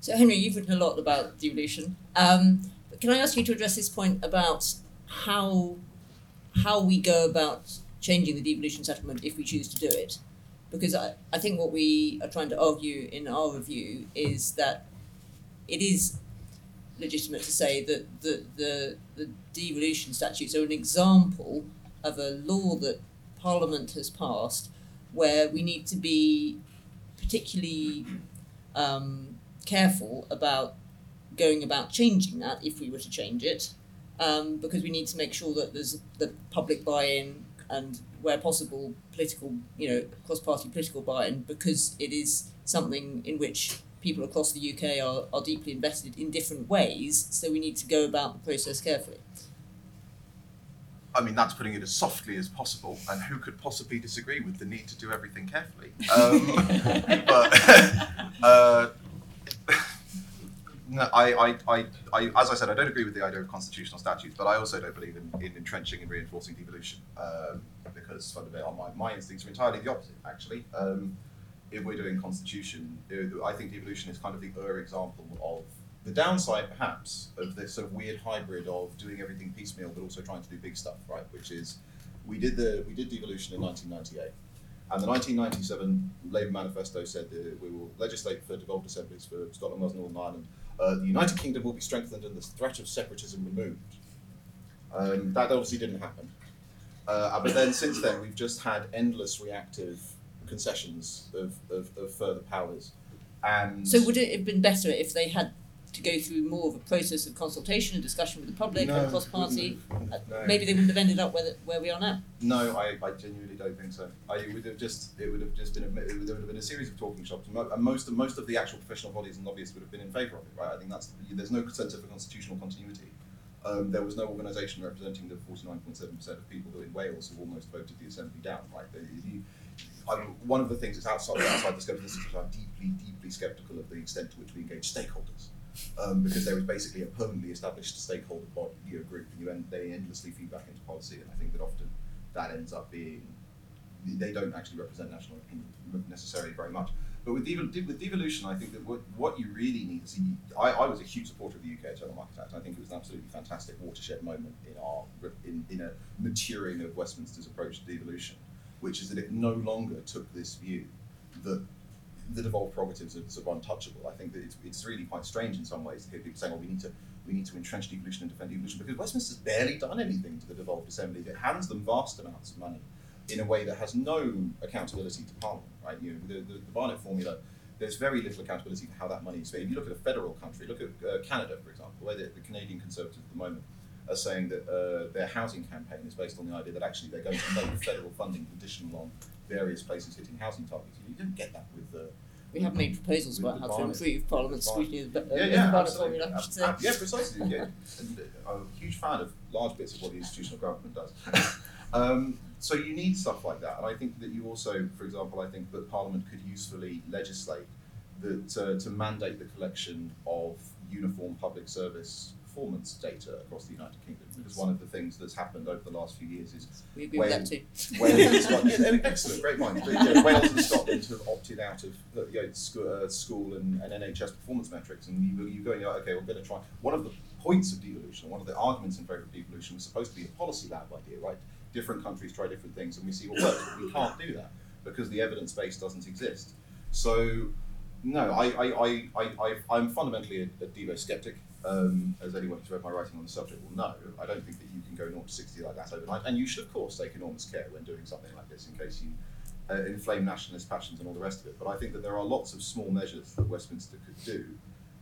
So, Henry, you've written a lot about devolution. Um, can I ask you to address this point about how how we go about changing the devolution settlement if we choose to do it? Because I, I think what we are trying to argue in our review is that it is legitimate to say that the, the, the devolution statutes are an example of a law that Parliament has passed where we need to be particularly um, careful about going about changing that if we were to change it, um, because we need to make sure that there's the public buy-in and where possible political, you know, cross-party political buy-in, because it is something in which people across the UK are, are deeply invested in different ways. So we need to go about the process carefully. I mean, that's putting it as softly as possible, and who could possibly disagree with the need to do everything carefully? Um, but uh, no, I, I, I, I, as I said, I don't agree with the idea of constitutional statutes, but I also don't believe in, in entrenching and reinforcing devolution um, because fundamentally, my, my instincts are entirely the opposite, actually. Um, if we're doing constitution, I think devolution is kind of the er example of the downside, perhaps, of this sort of weird hybrid of doing everything piecemeal, but also trying to do big stuff, right? Which is, we did the we did devolution in 1998. And the 1997 Labour manifesto said that we will legislate for devolved assemblies for Scotland, Wales, Northern Ireland. Uh, the United Kingdom will be strengthened and the threat of separatism removed. Um, that obviously didn't happen. Uh, but then since then, we've just had endless reactive concessions of, of, of further powers. And so, would it have been better if they had to go through more of a process of consultation and discussion with the public no, and cross party, no. maybe they wouldn't have ended up where, where we are now. No, I, I genuinely don't think so. I it would have just it would have just been a, there would have been a series of talking shops, and most of most of the actual professional bodies and lobbyists would have been in favour of it. Right? I think that's there's no sense of constitutional continuity. Um, there was no organisation representing the 49.7% of people who in Wales who almost voted the assembly down. Right? You, I mean, one of the things that's outside outside the scope of this is that I'm deeply, deeply sceptical of the extent to which we engage stakeholders um, because there was basically a permanently established stakeholder body, you know, group, and you end, they endlessly feed back into policy, and I think that often that ends up being they don't actually represent national opinion necessarily very much. But with, with devolution, I think that what, what you really need see, I, I was a huge supporter of the UK Internal Market Act. I think it was an absolutely fantastic watershed moment in our in, in a maturing of Westminster's approach to devolution, which is that it no longer took this view that the devolved prerogatives are sort of untouchable. I think that it's, it's really quite strange in some ways to hear people saying, "Well, we need to we need to entrench devolution and defend devolution," because Westminster's barely done anything to the devolved assembly. It hands them vast amounts of money in a way that has no accountability to Parliament. Right? You know, the, the, the Barnett formula. There's very little accountability for how that money is spent. If you look at a federal country, look at uh, Canada, for example, where the, the Canadian Conservatives at the moment are saying that uh, their housing campaign is based on the idea that actually they're going to make federal funding conditional on various places hitting housing targets. You don't get that with the we have made proposals With about how to improve Parliament's scrutiny of the, Yeah, yeah, absolutely. Ab- ab- yeah, precisely. Yeah. And, uh, I'm a huge fan of large bits of what the institutional government does. um, so you need stuff like that, and I think that you also, for example, I think that Parliament could usefully legislate that uh, to mandate the collection of uniform public service performance data across the United Kingdom. Because one of the things that's happened over the last few years is We agree Wales- with. Wales and excellent, great minds. But, you know, Wales and Scotland have opted out of the, you know, school, uh, school and, and NHS performance metrics, and you, you're going, okay, we're going to try. One of the points of devolution, one of the arguments in favour of devolution, was supposed to be a policy lab idea, right? Different countries try different things, and we see what works. But we can't do that because the evidence base doesn't exist. So, no, I, I, I, I, I I'm fundamentally a, a Devo skeptic. Um, as anyone who's read my writing on the subject will know, I don't think that you can go 0 to 60 like that overnight. And you should, of course, take enormous care when doing something like this in case you uh, inflame nationalist passions and all the rest of it. But I think that there are lots of small measures that Westminster could do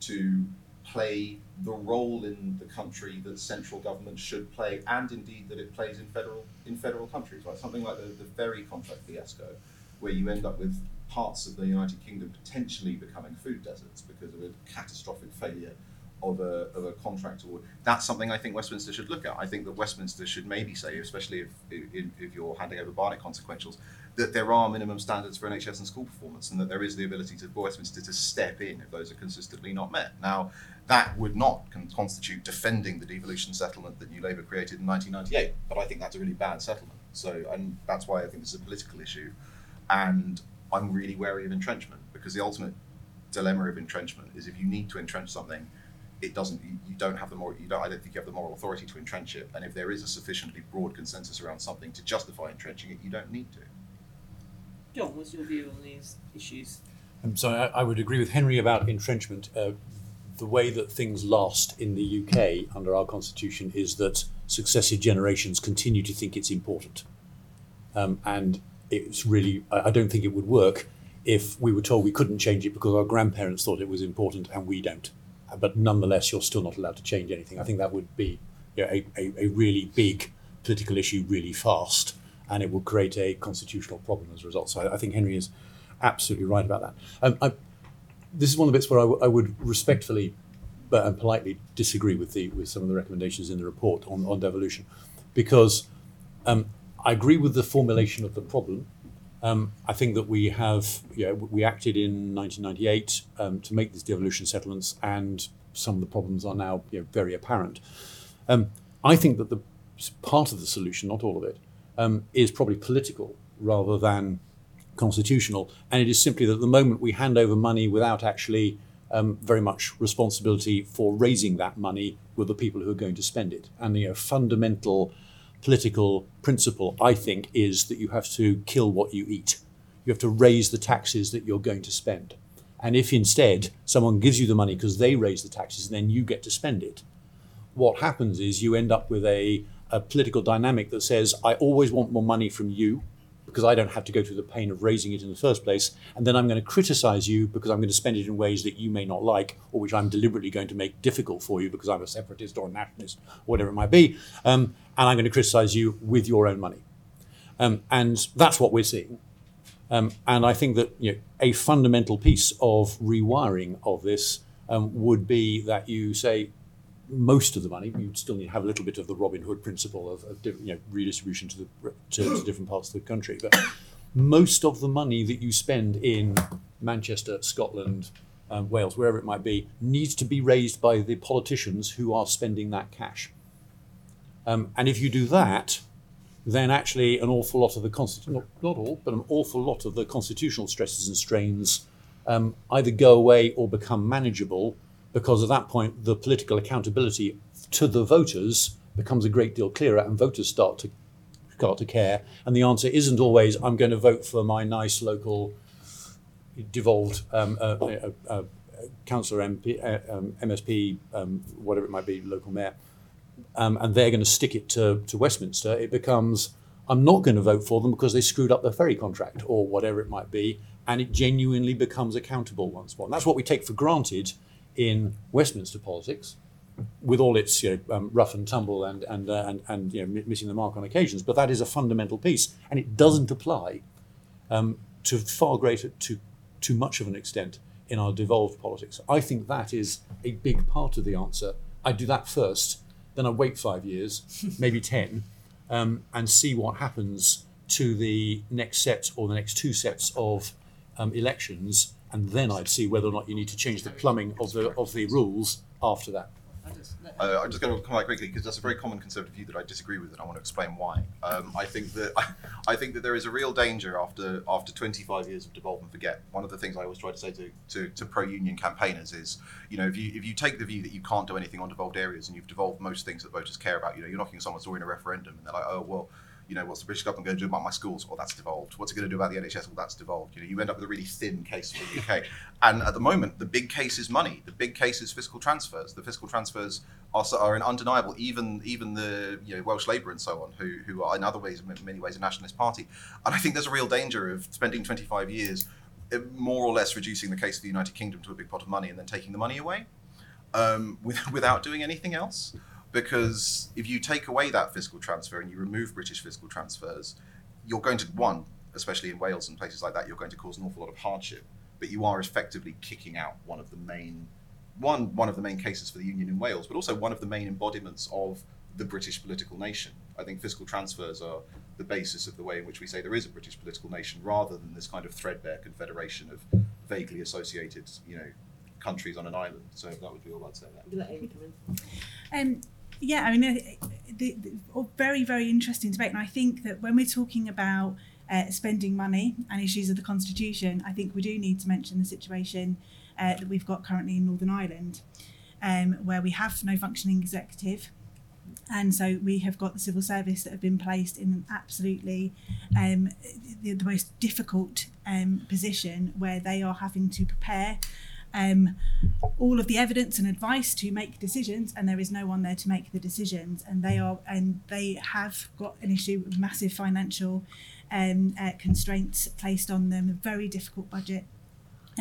to play the role in the country that central government should play, and indeed that it plays in federal in federal countries. Right, something like the, the ferry contract fiasco, where you end up with parts of the United Kingdom potentially becoming food deserts because of a catastrophic failure of a, of a contract award. That's something I think Westminster should look at. I think that Westminster should maybe say, especially if, if, if you're handing over Barnett consequentials, that there are minimum standards for NHS and school performance and that there is the ability to, for Westminster to step in if those are consistently not met. Now, that would not con- constitute defending the devolution settlement that New Labour created in 1998, but I think that's a really bad settlement. So, and that's why I think this is a political issue. And I'm really wary of entrenchment because the ultimate dilemma of entrenchment is if you need to entrench something, it doesn't. You, you don't have the moral. You don't. I don't think you have the moral authority to entrench it. And if there is a sufficiently broad consensus around something to justify entrenching it, you don't need to. John, what's your view on these issues? Um, so I, I would agree with Henry about entrenchment. Uh, the way that things last in the UK under our constitution is that successive generations continue to think it's important, um, and it's really. I, I don't think it would work if we were told we couldn't change it because our grandparents thought it was important and we don't. But nonetheless, you're still not allowed to change anything. I think that would be you know, a, a, a really big political issue really fast, and it would create a constitutional problem as a result. So I, I think Henry is absolutely right about that. Um, I, this is one of the bits where I, w- I would respectfully but and politely disagree with the with some of the recommendations in the report on, on devolution, because um, I agree with the formulation of the problem. Um, I think that we have, you know, we acted in 1998 um, to make these devolution settlements, and some of the problems are now you know, very apparent. Um, I think that the part of the solution, not all of it, um, is probably political rather than constitutional, and it is simply that at the moment we hand over money without actually um, very much responsibility for raising that money with the people who are going to spend it, and the you know, fundamental political principle, I think, is that you have to kill what you eat. You have to raise the taxes that you're going to spend. And if instead someone gives you the money because they raise the taxes and then you get to spend it, what happens is you end up with a, a political dynamic that says, I always want more money from you because I don't have to go through the pain of raising it in the first place. And then I'm going to criticize you because I'm going to spend it in ways that you may not like or which I'm deliberately going to make difficult for you because I'm a separatist or a nationalist, or whatever it might be. Um, and I'm going to criticize you with your own money. Um, and that's what we're seeing. Um, and I think that you know, a fundamental piece of rewiring of this um, would be that you say most of the money, you'd still need to have a little bit of the Robin Hood principle of, of you know, redistribution to, the, to, to different parts of the country. But most of the money that you spend in Manchester, Scotland, um, Wales, wherever it might be, needs to be raised by the politicians who are spending that cash. Um, and if you do that, then actually an awful lot of the constitu- not, not all, but an awful lot of the constitutional stresses and strains um, either go away or become manageable because at that point the political accountability to the voters becomes a great deal clearer and voters start to start to care and the answer isn't always I'm going to vote for my nice local devolved um, uh, uh, uh, councillor MP, uh, um, MSP um, whatever it might be local mayor um, and they're going to stick it to, to Westminster, it becomes I'm not going to vote for them because they screwed up the ferry contract or whatever it might be, and it genuinely becomes accountable once more. And that's what we take for granted in Westminster politics, with all its you know, um, rough and tumble and and uh, and, and you know, mi- missing the mark on occasions. But that is a fundamental piece, and it doesn't apply um, to far greater to to much of an extent in our devolved politics. I think that is a big part of the answer. I do that first, then I wait five years, maybe ten, um, and see what happens to the next set or the next two sets of um, elections, and then I'd see whether or not you need to change the plumbing of the of the rules after that. Uh, I'm just going to come back quickly because that's a very common conservative view that I disagree with, and I want to explain why. Um, I think that I, think that there is a real danger after after 25 years of devolve and forget. One of the things I always try to say to, to, to pro-union campaigners is, you know, if you if you take the view that you can't do anything on devolved areas and you've devolved most things that voters care about, you know, you're knocking someone's door in a referendum and they're like, oh well. You know, what's the British government going to do about my schools? Well, that's devolved. What's it going to do about the NHS? Well, that's devolved. You know, you end up with a really thin case for the UK. And at the moment, the big case is money. The big case is fiscal transfers. The fiscal transfers are, are an undeniable. Even even the you know Welsh Labour and so on, who who are in other ways, in many ways, a nationalist party. And I think there's a real danger of spending 25 years, eh, more or less reducing the case of the United Kingdom to a big pot of money and then taking the money away, um, with, without doing anything else. Because if you take away that fiscal transfer and you remove British fiscal transfers, you're going to one, especially in Wales and places like that, you're going to cause an awful lot of hardship. But you are effectively kicking out one of the main one one of the main cases for the union in Wales, but also one of the main embodiments of the British political nation. I think fiscal transfers are the basis of the way in which we say there is a British political nation, rather than this kind of threadbare confederation of vaguely associated, you know, countries on an island. So that would be all I'd say. There. let Amy come in. Um, yeah, I mean, uh, the, the, very, very interesting debate. And I think that when we're talking about uh, spending money and issues of the Constitution, I think we do need to mention the situation uh, that we've got currently in Northern Ireland, um, where we have no functioning executive. And so we have got the civil service that have been placed in an absolutely um, the, the most difficult um, position where they are having to prepare um, all of the evidence and advice to make decisions, and there is no one there to make the decisions. And they are and they have got an issue with massive financial um, uh, constraints placed on them, a very difficult budget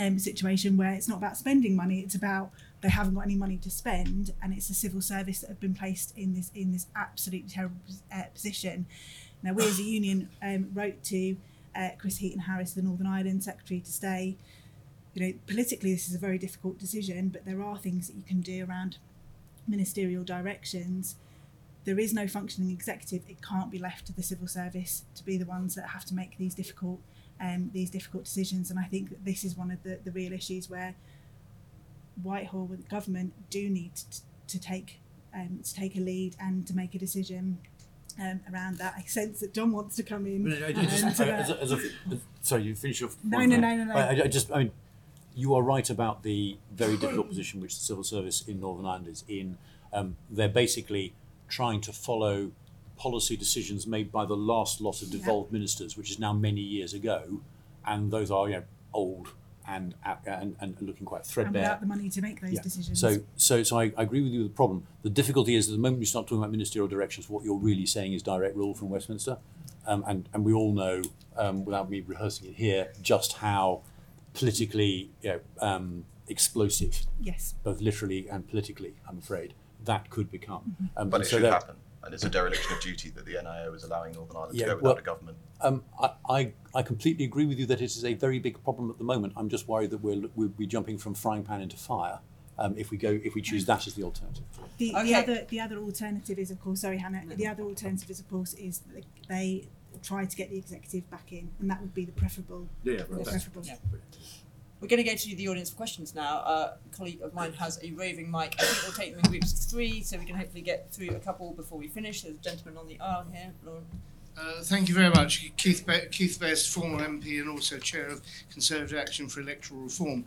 um, situation where it's not about spending money; it's about they haven't got any money to spend, and it's the civil service that have been placed in this in this absolutely terrible uh, position. Now, we as a union um, wrote to uh, Chris Heaton Harris, the Northern Ireland Secretary, to say, you know, politically this is a very difficult decision, but there are things that you can do around ministerial directions. There is no functioning executive. It can't be left to the civil service to be the ones that have to make these difficult um, these difficult decisions. And I think that this is one of the, the real issues where Whitehall with the government do need to, to take um, to take a lead and to make a decision um, around that. I sense that John wants to come in. But I, I just, and, as a, as a, sorry, you finish your. No, no, no, no, no. I, I just, I mean, you are right about the very difficult position which the civil service in Northern Ireland is in. Um, they're basically trying to follow policy decisions made by the last lot of devolved ministers, which is now many years ago, and those are you know old and and, and looking quite and threadbare. without the money to make those Yeah. decisions. So, so, so I, I agree with you with the problem. The difficulty is that the moment you start talking about ministerial directions, what you're really saying is direct rule from Westminster. Um, and, and we all know, um, without me rehearsing it here, just how politically you know, um, explosive, yes. both literally and politically, I'm afraid, that could become. Um, But and it so should that- happen, and it's a dereliction of duty that the NIO is allowing Northern Ireland Yeah, to go without well- a government. Um, I, I, I completely agree with you that it is a very big problem at the moment. I'm just worried that we're, we'll be jumping from frying pan into fire um, if we go if we choose that as the alternative. The, Okay. the other the other alternative is of course sorry Hannah the other alternative is of course is they try to get the executive back in and that would be the preferable Yeah, the right. preferable Yeah. We're going to go to the audience for questions now. Uh, a colleague of mine has a roving mic. I think we'll take them in groups of three, so we can hopefully get through a couple before we finish. There's a gentleman on the aisle here, Lauren. Uh, thank you very much. Keith, Be- Keith Best, former MP and also Chair of Conservative Action for Electoral Reform.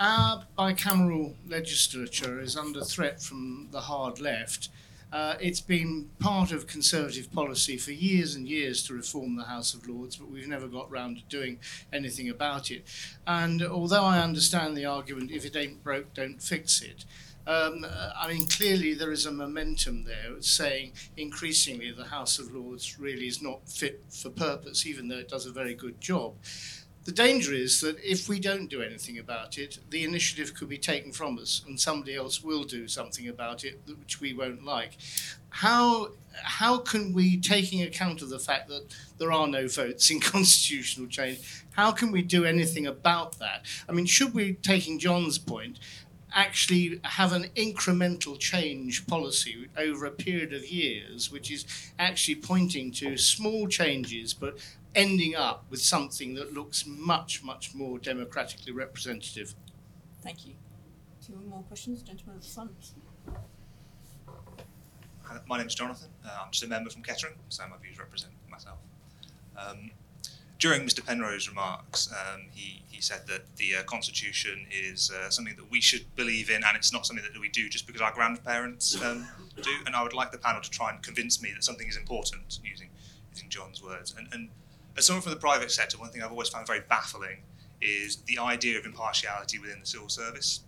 Our bicameral legislature is under threat from the hard left. Uh, it's been part of Conservative policy for years and years to reform the House of Lords, but we've never got round to doing anything about it. And although I understand the argument, if it ain't broke, don't fix it, um, I mean, clearly there is a momentum there saying increasingly the House of Lords really is not fit for purpose, even though it does a very good job. The danger is that if we don't do anything about it, the initiative could be taken from us and somebody else will do something about it which we won't like. How, how can we, taking account of the fact that there are no votes in constitutional change, how can we do anything about that? I mean, should we, taking John's point, actually have an incremental change policy over a period of years, which is actually pointing to small changes but ending up with something that looks much, much more democratically representative. Thank you. Two more questions, gentlemen at the front. my name's Jonathan. Uh, I'm just a member from Kettering, so my views represent myself. Um, during Mr. Penrose's remarks, um, he, he said that the uh, Constitution is uh, something that we should believe in, and it's not something that we do just because our grandparents um, do. And I would like the panel to try and convince me that something is important, using using John's words. And, and as someone from the private sector, one thing I've always found very baffling is the idea of impartiality within the civil service.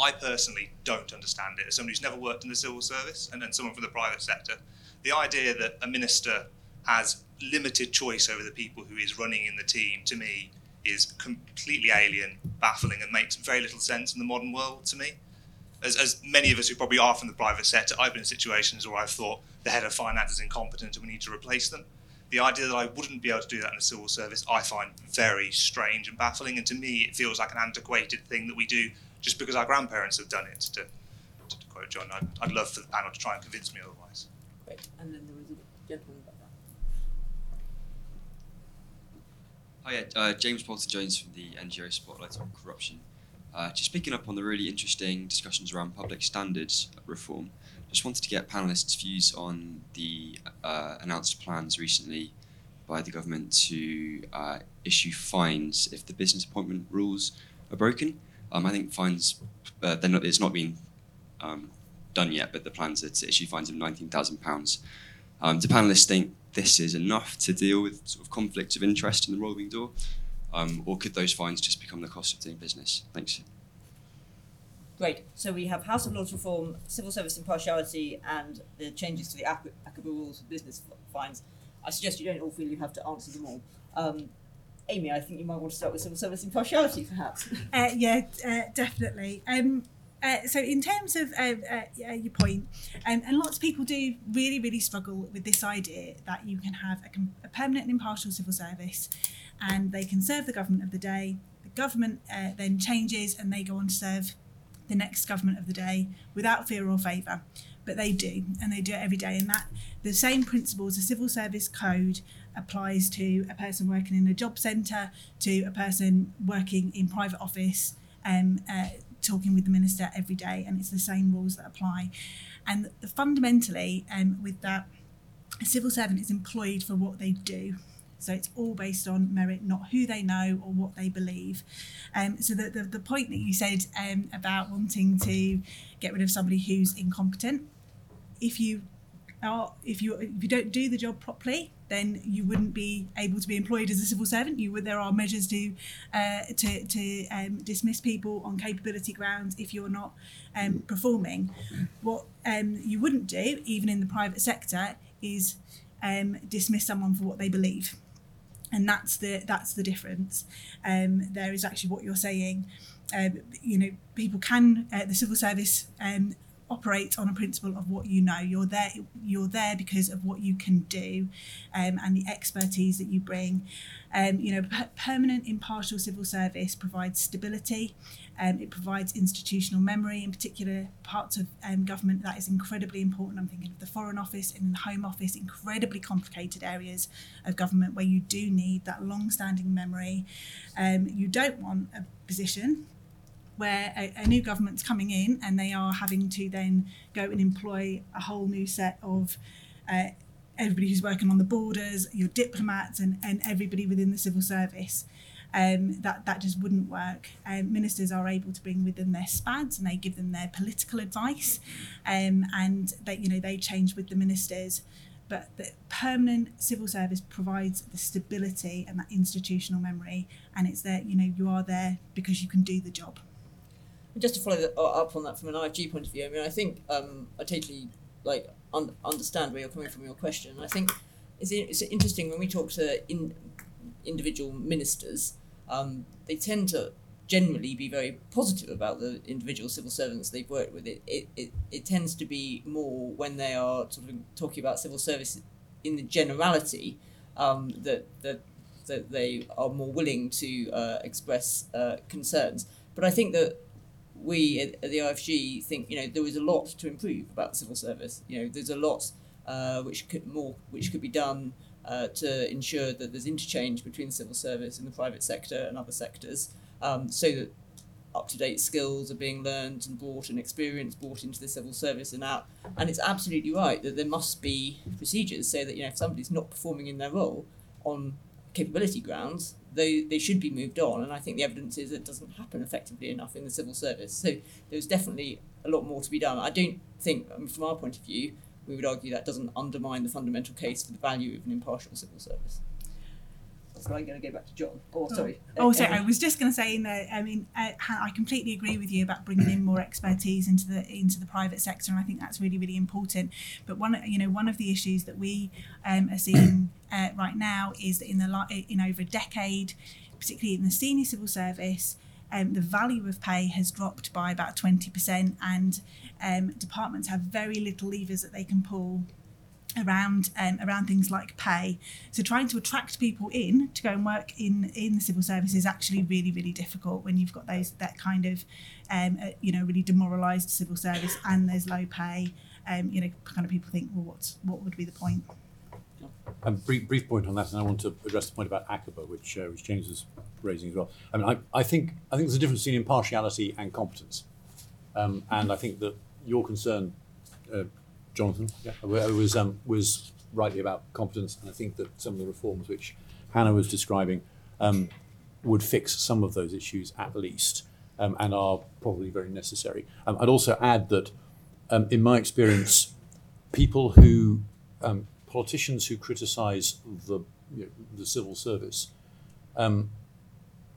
I personally don't understand it. As somebody who's never worked in the civil service and then someone from the private sector, the idea that a minister has limited choice over the people who is running in the team to me is completely alien, baffling, and makes very little sense in the modern world to me. As, as many of us who probably are from the private sector, I've been in situations where I've thought the head of finance is incompetent and we need to replace them. The idea that I wouldn't be able to do that in the civil service, I find very strange and baffling, and to me, it feels like an antiquated thing that we do just because our grandparents have done it. To, to, quote John, I'd, I'd love for the panel to try and convince me otherwise. Great. And then there was a gentleman back there. Hi, uh, James Porter Jones from the NGO Spotlight on Corruption. Uh, just picking up on the really interesting discussions around public standards reform, just wanted to get panelists' views on the uh, announced plans recently by the government to uh, issue fines if the business appointment rules are broken. Um, I think fines, uh, not, it's not been um, done yet, but the plans are to issue fines of £19,000. Um, do panelists think this is enough to deal with sort of conflicts of interest in the revolving door? Um, or could those fines just become the cost of doing business? Thanks. Great. So we have House of Lords reform, civil service impartiality, and the changes to the appli- applicable rules for business fines. I suggest you don't all feel you have to answer them all. Um, Amy, I think you might want to start with civil service impartiality, perhaps. Uh, yeah, uh, definitely. Um, uh, so, in terms of uh, uh, your point, um, and lots of people do really, really struggle with this idea that you can have a, com- a permanent and impartial civil service, and they can serve the government of the day. The government uh, then changes, and they go on to serve the next government of the day without fear or favour. But they do, and they do it every day. And that the same principles, the civil service code applies to a person working in a job centre, to a person working in private office, um, uh, talking with the minister every day, and it's the same rules that apply. And fundamentally, um, with that, a civil servant is employed for what they do. So it's all based on merit, not who they know or what they believe. Um, so the, the, the point that you said um, about wanting to get rid of somebody who's incompetent, if you are if you if you don't do the job properly, then you wouldn't be able to be employed as a civil servant. You would there are measures to uh, to to um, dismiss people on capability grounds if you're not um, performing. What um, you wouldn't do, even in the private sector, is um, dismiss someone for what they believe and that's the that's the difference. Um, there is actually what you're saying. Um, you know, people can uh, the civil service operate on a principle of what you know. You're there. You're there because of what you can do, um, and the expertise that you bring. Um, you know, per- permanent impartial civil service provides stability. Um, it provides institutional memory, in particular parts of um, government that is incredibly important. I'm thinking of the Foreign Office and the Home Office, incredibly complicated areas of government where you do need that long-standing memory. Um, you don't want a position where a, a, new government's coming in and they are having to then go and employ a whole new set of uh, everybody who's working on the borders, your diplomats, and, and everybody within the civil service. Um, that that just wouldn't work. Um, ministers are able to bring with them their spads and they give them their political advice, um, and they you know they change with the ministers. But the permanent civil service provides the stability and that institutional memory, and it's there. You know you are there because you can do the job. Just to follow the, uh, up on that from an IFG point of view, I mean, I think um, I totally like un- understand where you're coming from your question. I think it's, it's interesting when we talk to in, individual ministers, um, they tend to generally be very positive about the individual civil servants they've worked with. It, it, it, it tends to be more when they are sort of talking about civil service in the generality um, that, that, that they are more willing to uh, express uh, concerns. But I think that we at, the IFG think you know there is a lot to improve about the civil service. You know, there's a lot uh, which could more which could be done uh, to ensure that there's interchange between the civil service and the private sector and other sectors, um, so that up to date skills are being learned and brought and experience brought into the civil service and out. And it's absolutely right that there must be procedures so that you know if somebody's not performing in their role on capability grounds, they, they should be moved on. And I think the evidence is it doesn't happen effectively enough in the civil service. So there's definitely a lot more to be done. I don't think, I mean, from our point of view, we would argue that doesn't undermine the fundamental case for the value of an impartial civil service. So I'm going to go back to John. Oh, sorry. Oh, sorry. I was just going to say, in the, I mean, uh, I completely agree with you about bringing in more expertise into the into the private sector, and I think that's really, really important. But one, you know, one of the issues that we um, are seeing uh, right now is that in the in over a decade, particularly in the senior civil service, um, the value of pay has dropped by about twenty percent, and um, departments have very little levers that they can pull around um, around things like pay. So trying to attract people in to go and work in in the civil service is actually really really difficult when you've got those that kind of um, uh, you know really demoralised civil service and there's low pay. Um, you know, kind of people think, well, what's what would be the point? A brief, brief point on that, and I want to address the point about ACOBA, which uh, which James was raising as well. I mean, I, I think I think there's a difference between impartiality and competence, um, and I think that your concern, uh, Jonathan, yeah, was um, was rightly about competence, and I think that some of the reforms which Hannah was describing um, would fix some of those issues at least, um, and are probably very necessary. Um, I'd also add that, um, in my experience, people who um, politicians who criticise the you know, the civil service um,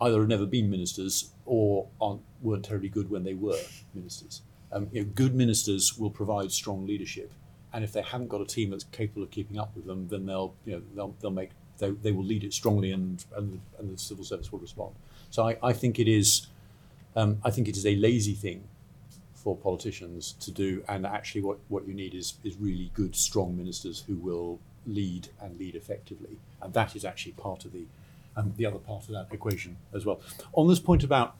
either have never been ministers or aren't, weren't terribly good when they were ministers. Um, you know, good ministers will provide strong leadership, and if they haven't got a team that's capable of keeping up with them, then they'll you know they'll, they'll make they, they will lead it strongly, and and, and the civil service will respond. So I, I think it is um, I think it is a lazy thing for politicians to do, and actually what, what you need is is really good, strong ministers who will lead and lead effectively, and that is actually part of the um, the other part of that equation as well. On this point about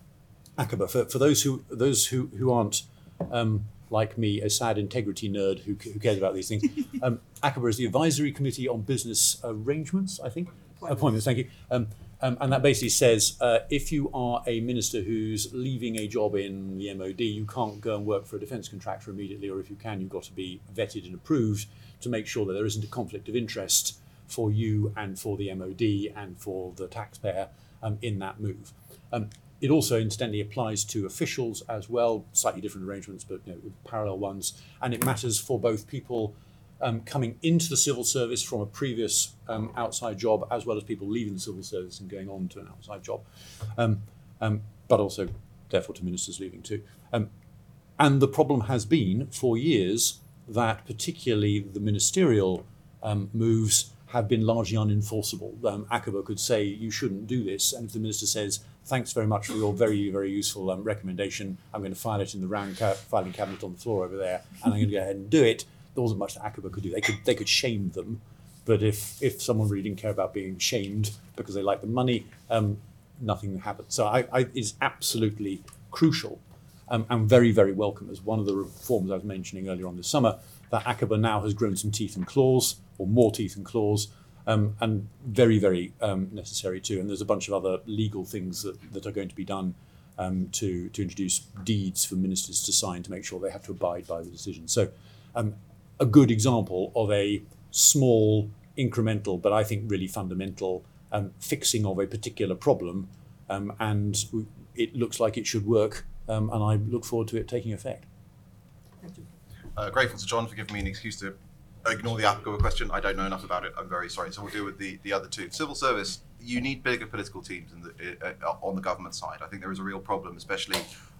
ACOBA, for, for those who those who who aren't um, like me, a sad integrity nerd who, who cares about these things, um, ACOBA is the advisory committee on business arrangements, I think appointments. Thank you. Um, um, and that basically says uh, if you are a minister who's leaving a job in the MOD, you can't go and work for a defence contractor immediately, or if you can, you've got to be vetted and approved to make sure that there isn't a conflict of interest for you and for the MOD and for the taxpayer um, in that move. Um, it also incidentally applies to officials as well, slightly different arrangements, but you know, parallel ones, and it matters for both people um, coming into the civil service from a previous um, outside job, as well as people leaving the civil service and going on to an outside job, um, um, but also therefore to ministers leaving too. Um, and the problem has been for years that particularly the ministerial um, moves have been largely unenforceable. Um, could say you shouldn't do this, and if the minister says thanks very much for your very very useful um, recommendation, I'm going to file it in the round ca- filing cabinet on the floor over there, and I'm going to go ahead and do it. There wasn't much that ACOBA could do. They could they could shame them, but if if someone really didn't care about being shamed because they like the money, um, nothing happened. So I, I is absolutely crucial um, and very, very welcome as one of the reforms I was mentioning earlier on this summer, that ACOBA now has grown some teeth and claws, or more teeth and claws, um, and very, very um, necessary too. And there's a bunch of other legal things that, that are going to be done um, to, to introduce deeds for ministers to sign to make sure they have to abide by the decision. So, um, a good example of a small, incremental, but I think really fundamental um, fixing of a particular problem, um, and it looks like it should work, and I look forward to it taking effect. Uh, grateful to John for giving me an excuse to ignore the Apple question. I don't know enough about it. I'm very sorry. So we'll deal with the, the other two. Civil service, you need bigger political teams the, uh, on the government side. I think there is a real problem, especially.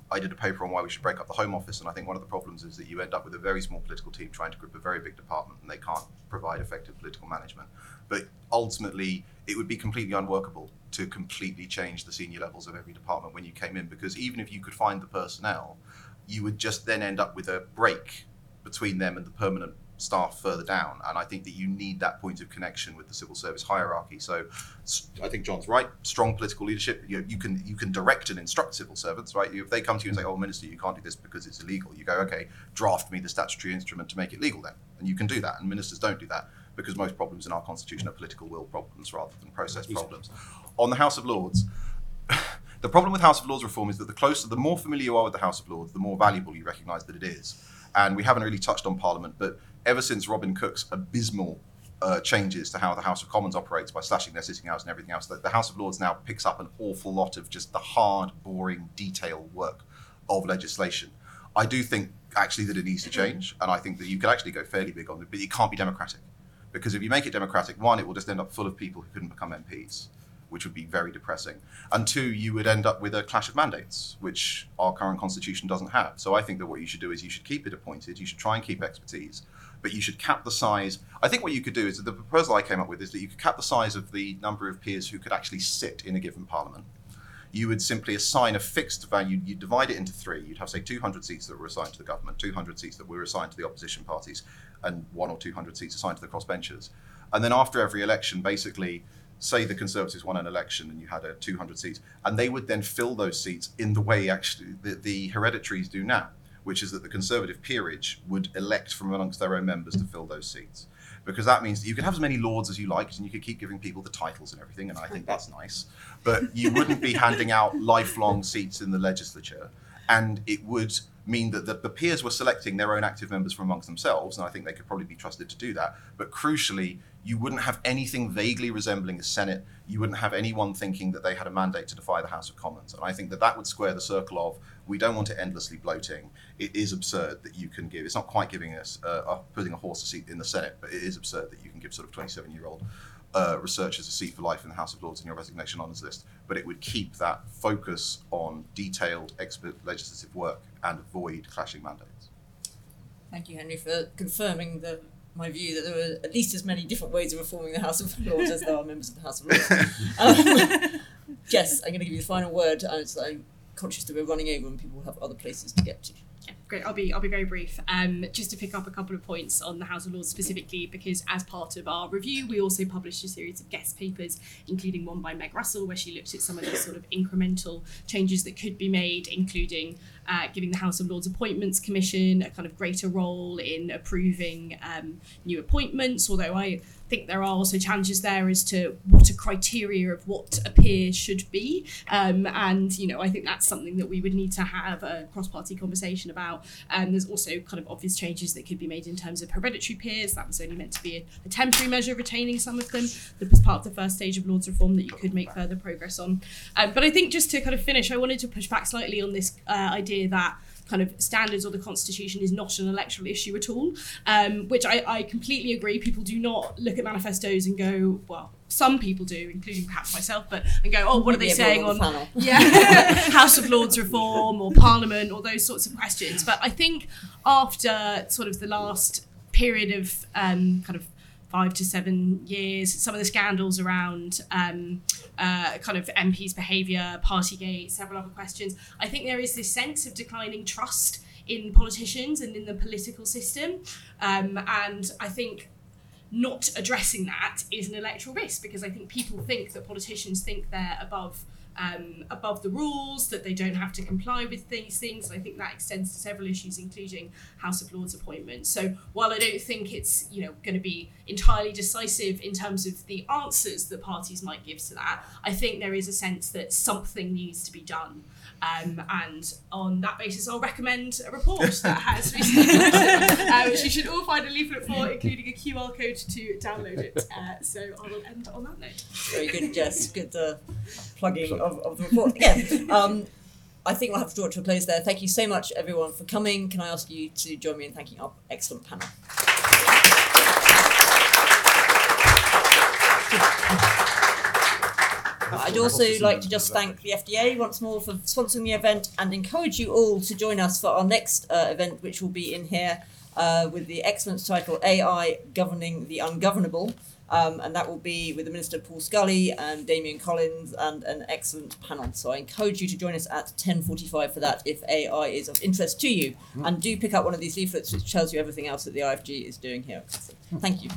I did a paper on why we should break up the Home Office, and I think one of the problems is that you end up with a very small political team trying to grip a very big department, and they can't provide effective political management. But ultimately, it would be completely unworkable to completely change the senior levels of every department when you came in, because even if you could find the personnel, you would just then end up with a break between them and the permanent staff further down. And I think that you need that point of connection with the civil service hierarchy. So I think John's right. Strong political leadership. You, you can you can direct and instruct civil servants, right? If they come to you and say, "Oh, minister, you can't do this because it's illegal," you go, "Okay, draft me the statutory instrument to make it legal then," and you can do that. And ministers don't do that because most problems in our constitution are political will problems rather than process problems. On the House of Lords. The problem with House of Lords reform is that the closer, the more familiar you are with the House of Lords, the more valuable you recognise that it is. And we haven't really touched on Parliament, but ever since Robin Cook's abysmal uh, changes to how the House of Commons operates by slashing their sitting hours and everything else, the, the House of Lords now picks up an awful lot of just the hard, boring, detailed work of legislation. I do think actually that it needs to change, and I think that you could actually go fairly big on it, but it can't be democratic. Because if you make it democratic, one, it will just end up full of people who couldn't become MPs, which would be very depressing. And two, you would end up with a clash of mandates, which our current constitution doesn't have. So I think that what you should do is you should keep it appointed, you should try and keep expertise, but you should cap the size. I think what you could do is the proposal I came up with is that you could cap the size of the number of peers who could actually sit in a given parliament. You would simply assign a fixed value, you divide it into three. You'd have, say, 200 seats that were assigned to the government, 200 seats that were assigned to the opposition parties, and one or 200 seats assigned to the crossbenchers. And then after every election, basically, say the Conservatives won an election and you had a 200 seats, and they would then fill those seats in the way actually the, the hereditaries do now, which is that the Conservative peerage would elect from amongst their own members to fill those seats. Because that means that you could have as many lords as you liked, and you could keep giving people the titles and everything, and I think that's nice. But you wouldn't be handing out lifelong seats in the legislature, and it would mean that the, the peers were selecting their own active members from amongst themselves, and I think they could probably be trusted to do that. But crucially, you wouldn't have anything vaguely resembling a Senate. You wouldn't have anyone thinking that they had a mandate to defy the House of Commons. And I think that that would square the circle of we don't want it endlessly bloating. It is absurd that you can give. It's not quite giving us uh, uh, putting a horse a seat in the Senate, but it is absurd that you can give sort of 27 year old uh, researchers a seat for life in the House of Lords in your resignation honours list. But it would keep that focus on detailed expert legislative work and avoid clashing mandates. Thank you, Henry, for confirming the, my view that there are at least as many different ways of reforming the House of Lords as there are members of the House of Lords. Um, Jess, I'm going to give you the final word. I'm conscious that we're running over and people have other places to get to. Great. I'll be I'll be very brief. Um, just to pick up a couple of points on the House of Lords specifically, because as part of our review, we also published a series of guest papers, including one by Meg Russell, where she looked at some of the sort of incremental changes that could be made, including uh, giving the House of Lords Appointments Commission a kind of greater role in approving um, new appointments. Although I think there are also challenges there as to what a criteria of what a peer should be. Um, and, you know, I think that's something that we would need to have a cross party conversation about. Um, there's also kind of obvious changes that could be made in terms of hereditary peers. That was only meant to be a, a temporary measure, retaining some of them. That was part of the first stage of Lords reform that you could make further progress on. Um, but I think just to kind of finish, I wanted to push back slightly on this uh, idea that kind of standards or the constitution is not an electoral issue at all, um, which I, I completely agree. People do not look at manifestos and go, well, some people do, including perhaps myself, but and go, oh, what are they saying on, panel. yeah, House of Lords reform or Parliament or those sorts of questions. But I think after sort of the last period of um, kind of five to seven years. Some of the scandals around um, uh, kind of MPs' behaviour, Partygate, several other questions. I think there is this sense of declining trust in politicians and in the political system. Um, and I think not addressing that is an electoral risk because I think people think that politicians think they're above um, above the rules, that they don't have to comply with these things. And I think that extends to several issues, including House of Lords appointments. So while I don't think it's you know going to be entirely decisive in terms of the answers that parties might give to that, I think there is a sense that something needs to be done. Um, and on that basis, I'll recommend a report that has recently uh, which you should all find a leaflet for, including a QR code to download it. Uh, so I will end on that note. Very good, Jess. Good uh, plugging of, of the report. Again, um, I think we'll have to draw it to a close there. Thank you so much, everyone, for coming. Can I ask you to join me in thanking our excellent panel? I'd also like to just thank the FDA once more for sponsoring the event and encourage you all to join us for our next uh, event, which will be in here uh, with the excellent title AI Governing the Ungovernable. Um, and that will be with the Minister Paul Scully and Damian Collins and an excellent panel. So I encourage you to join us at 10.45 for that if AI is of interest to you. And do pick up one of these leaflets which tells you everything else that the IFG is doing here. Thank you.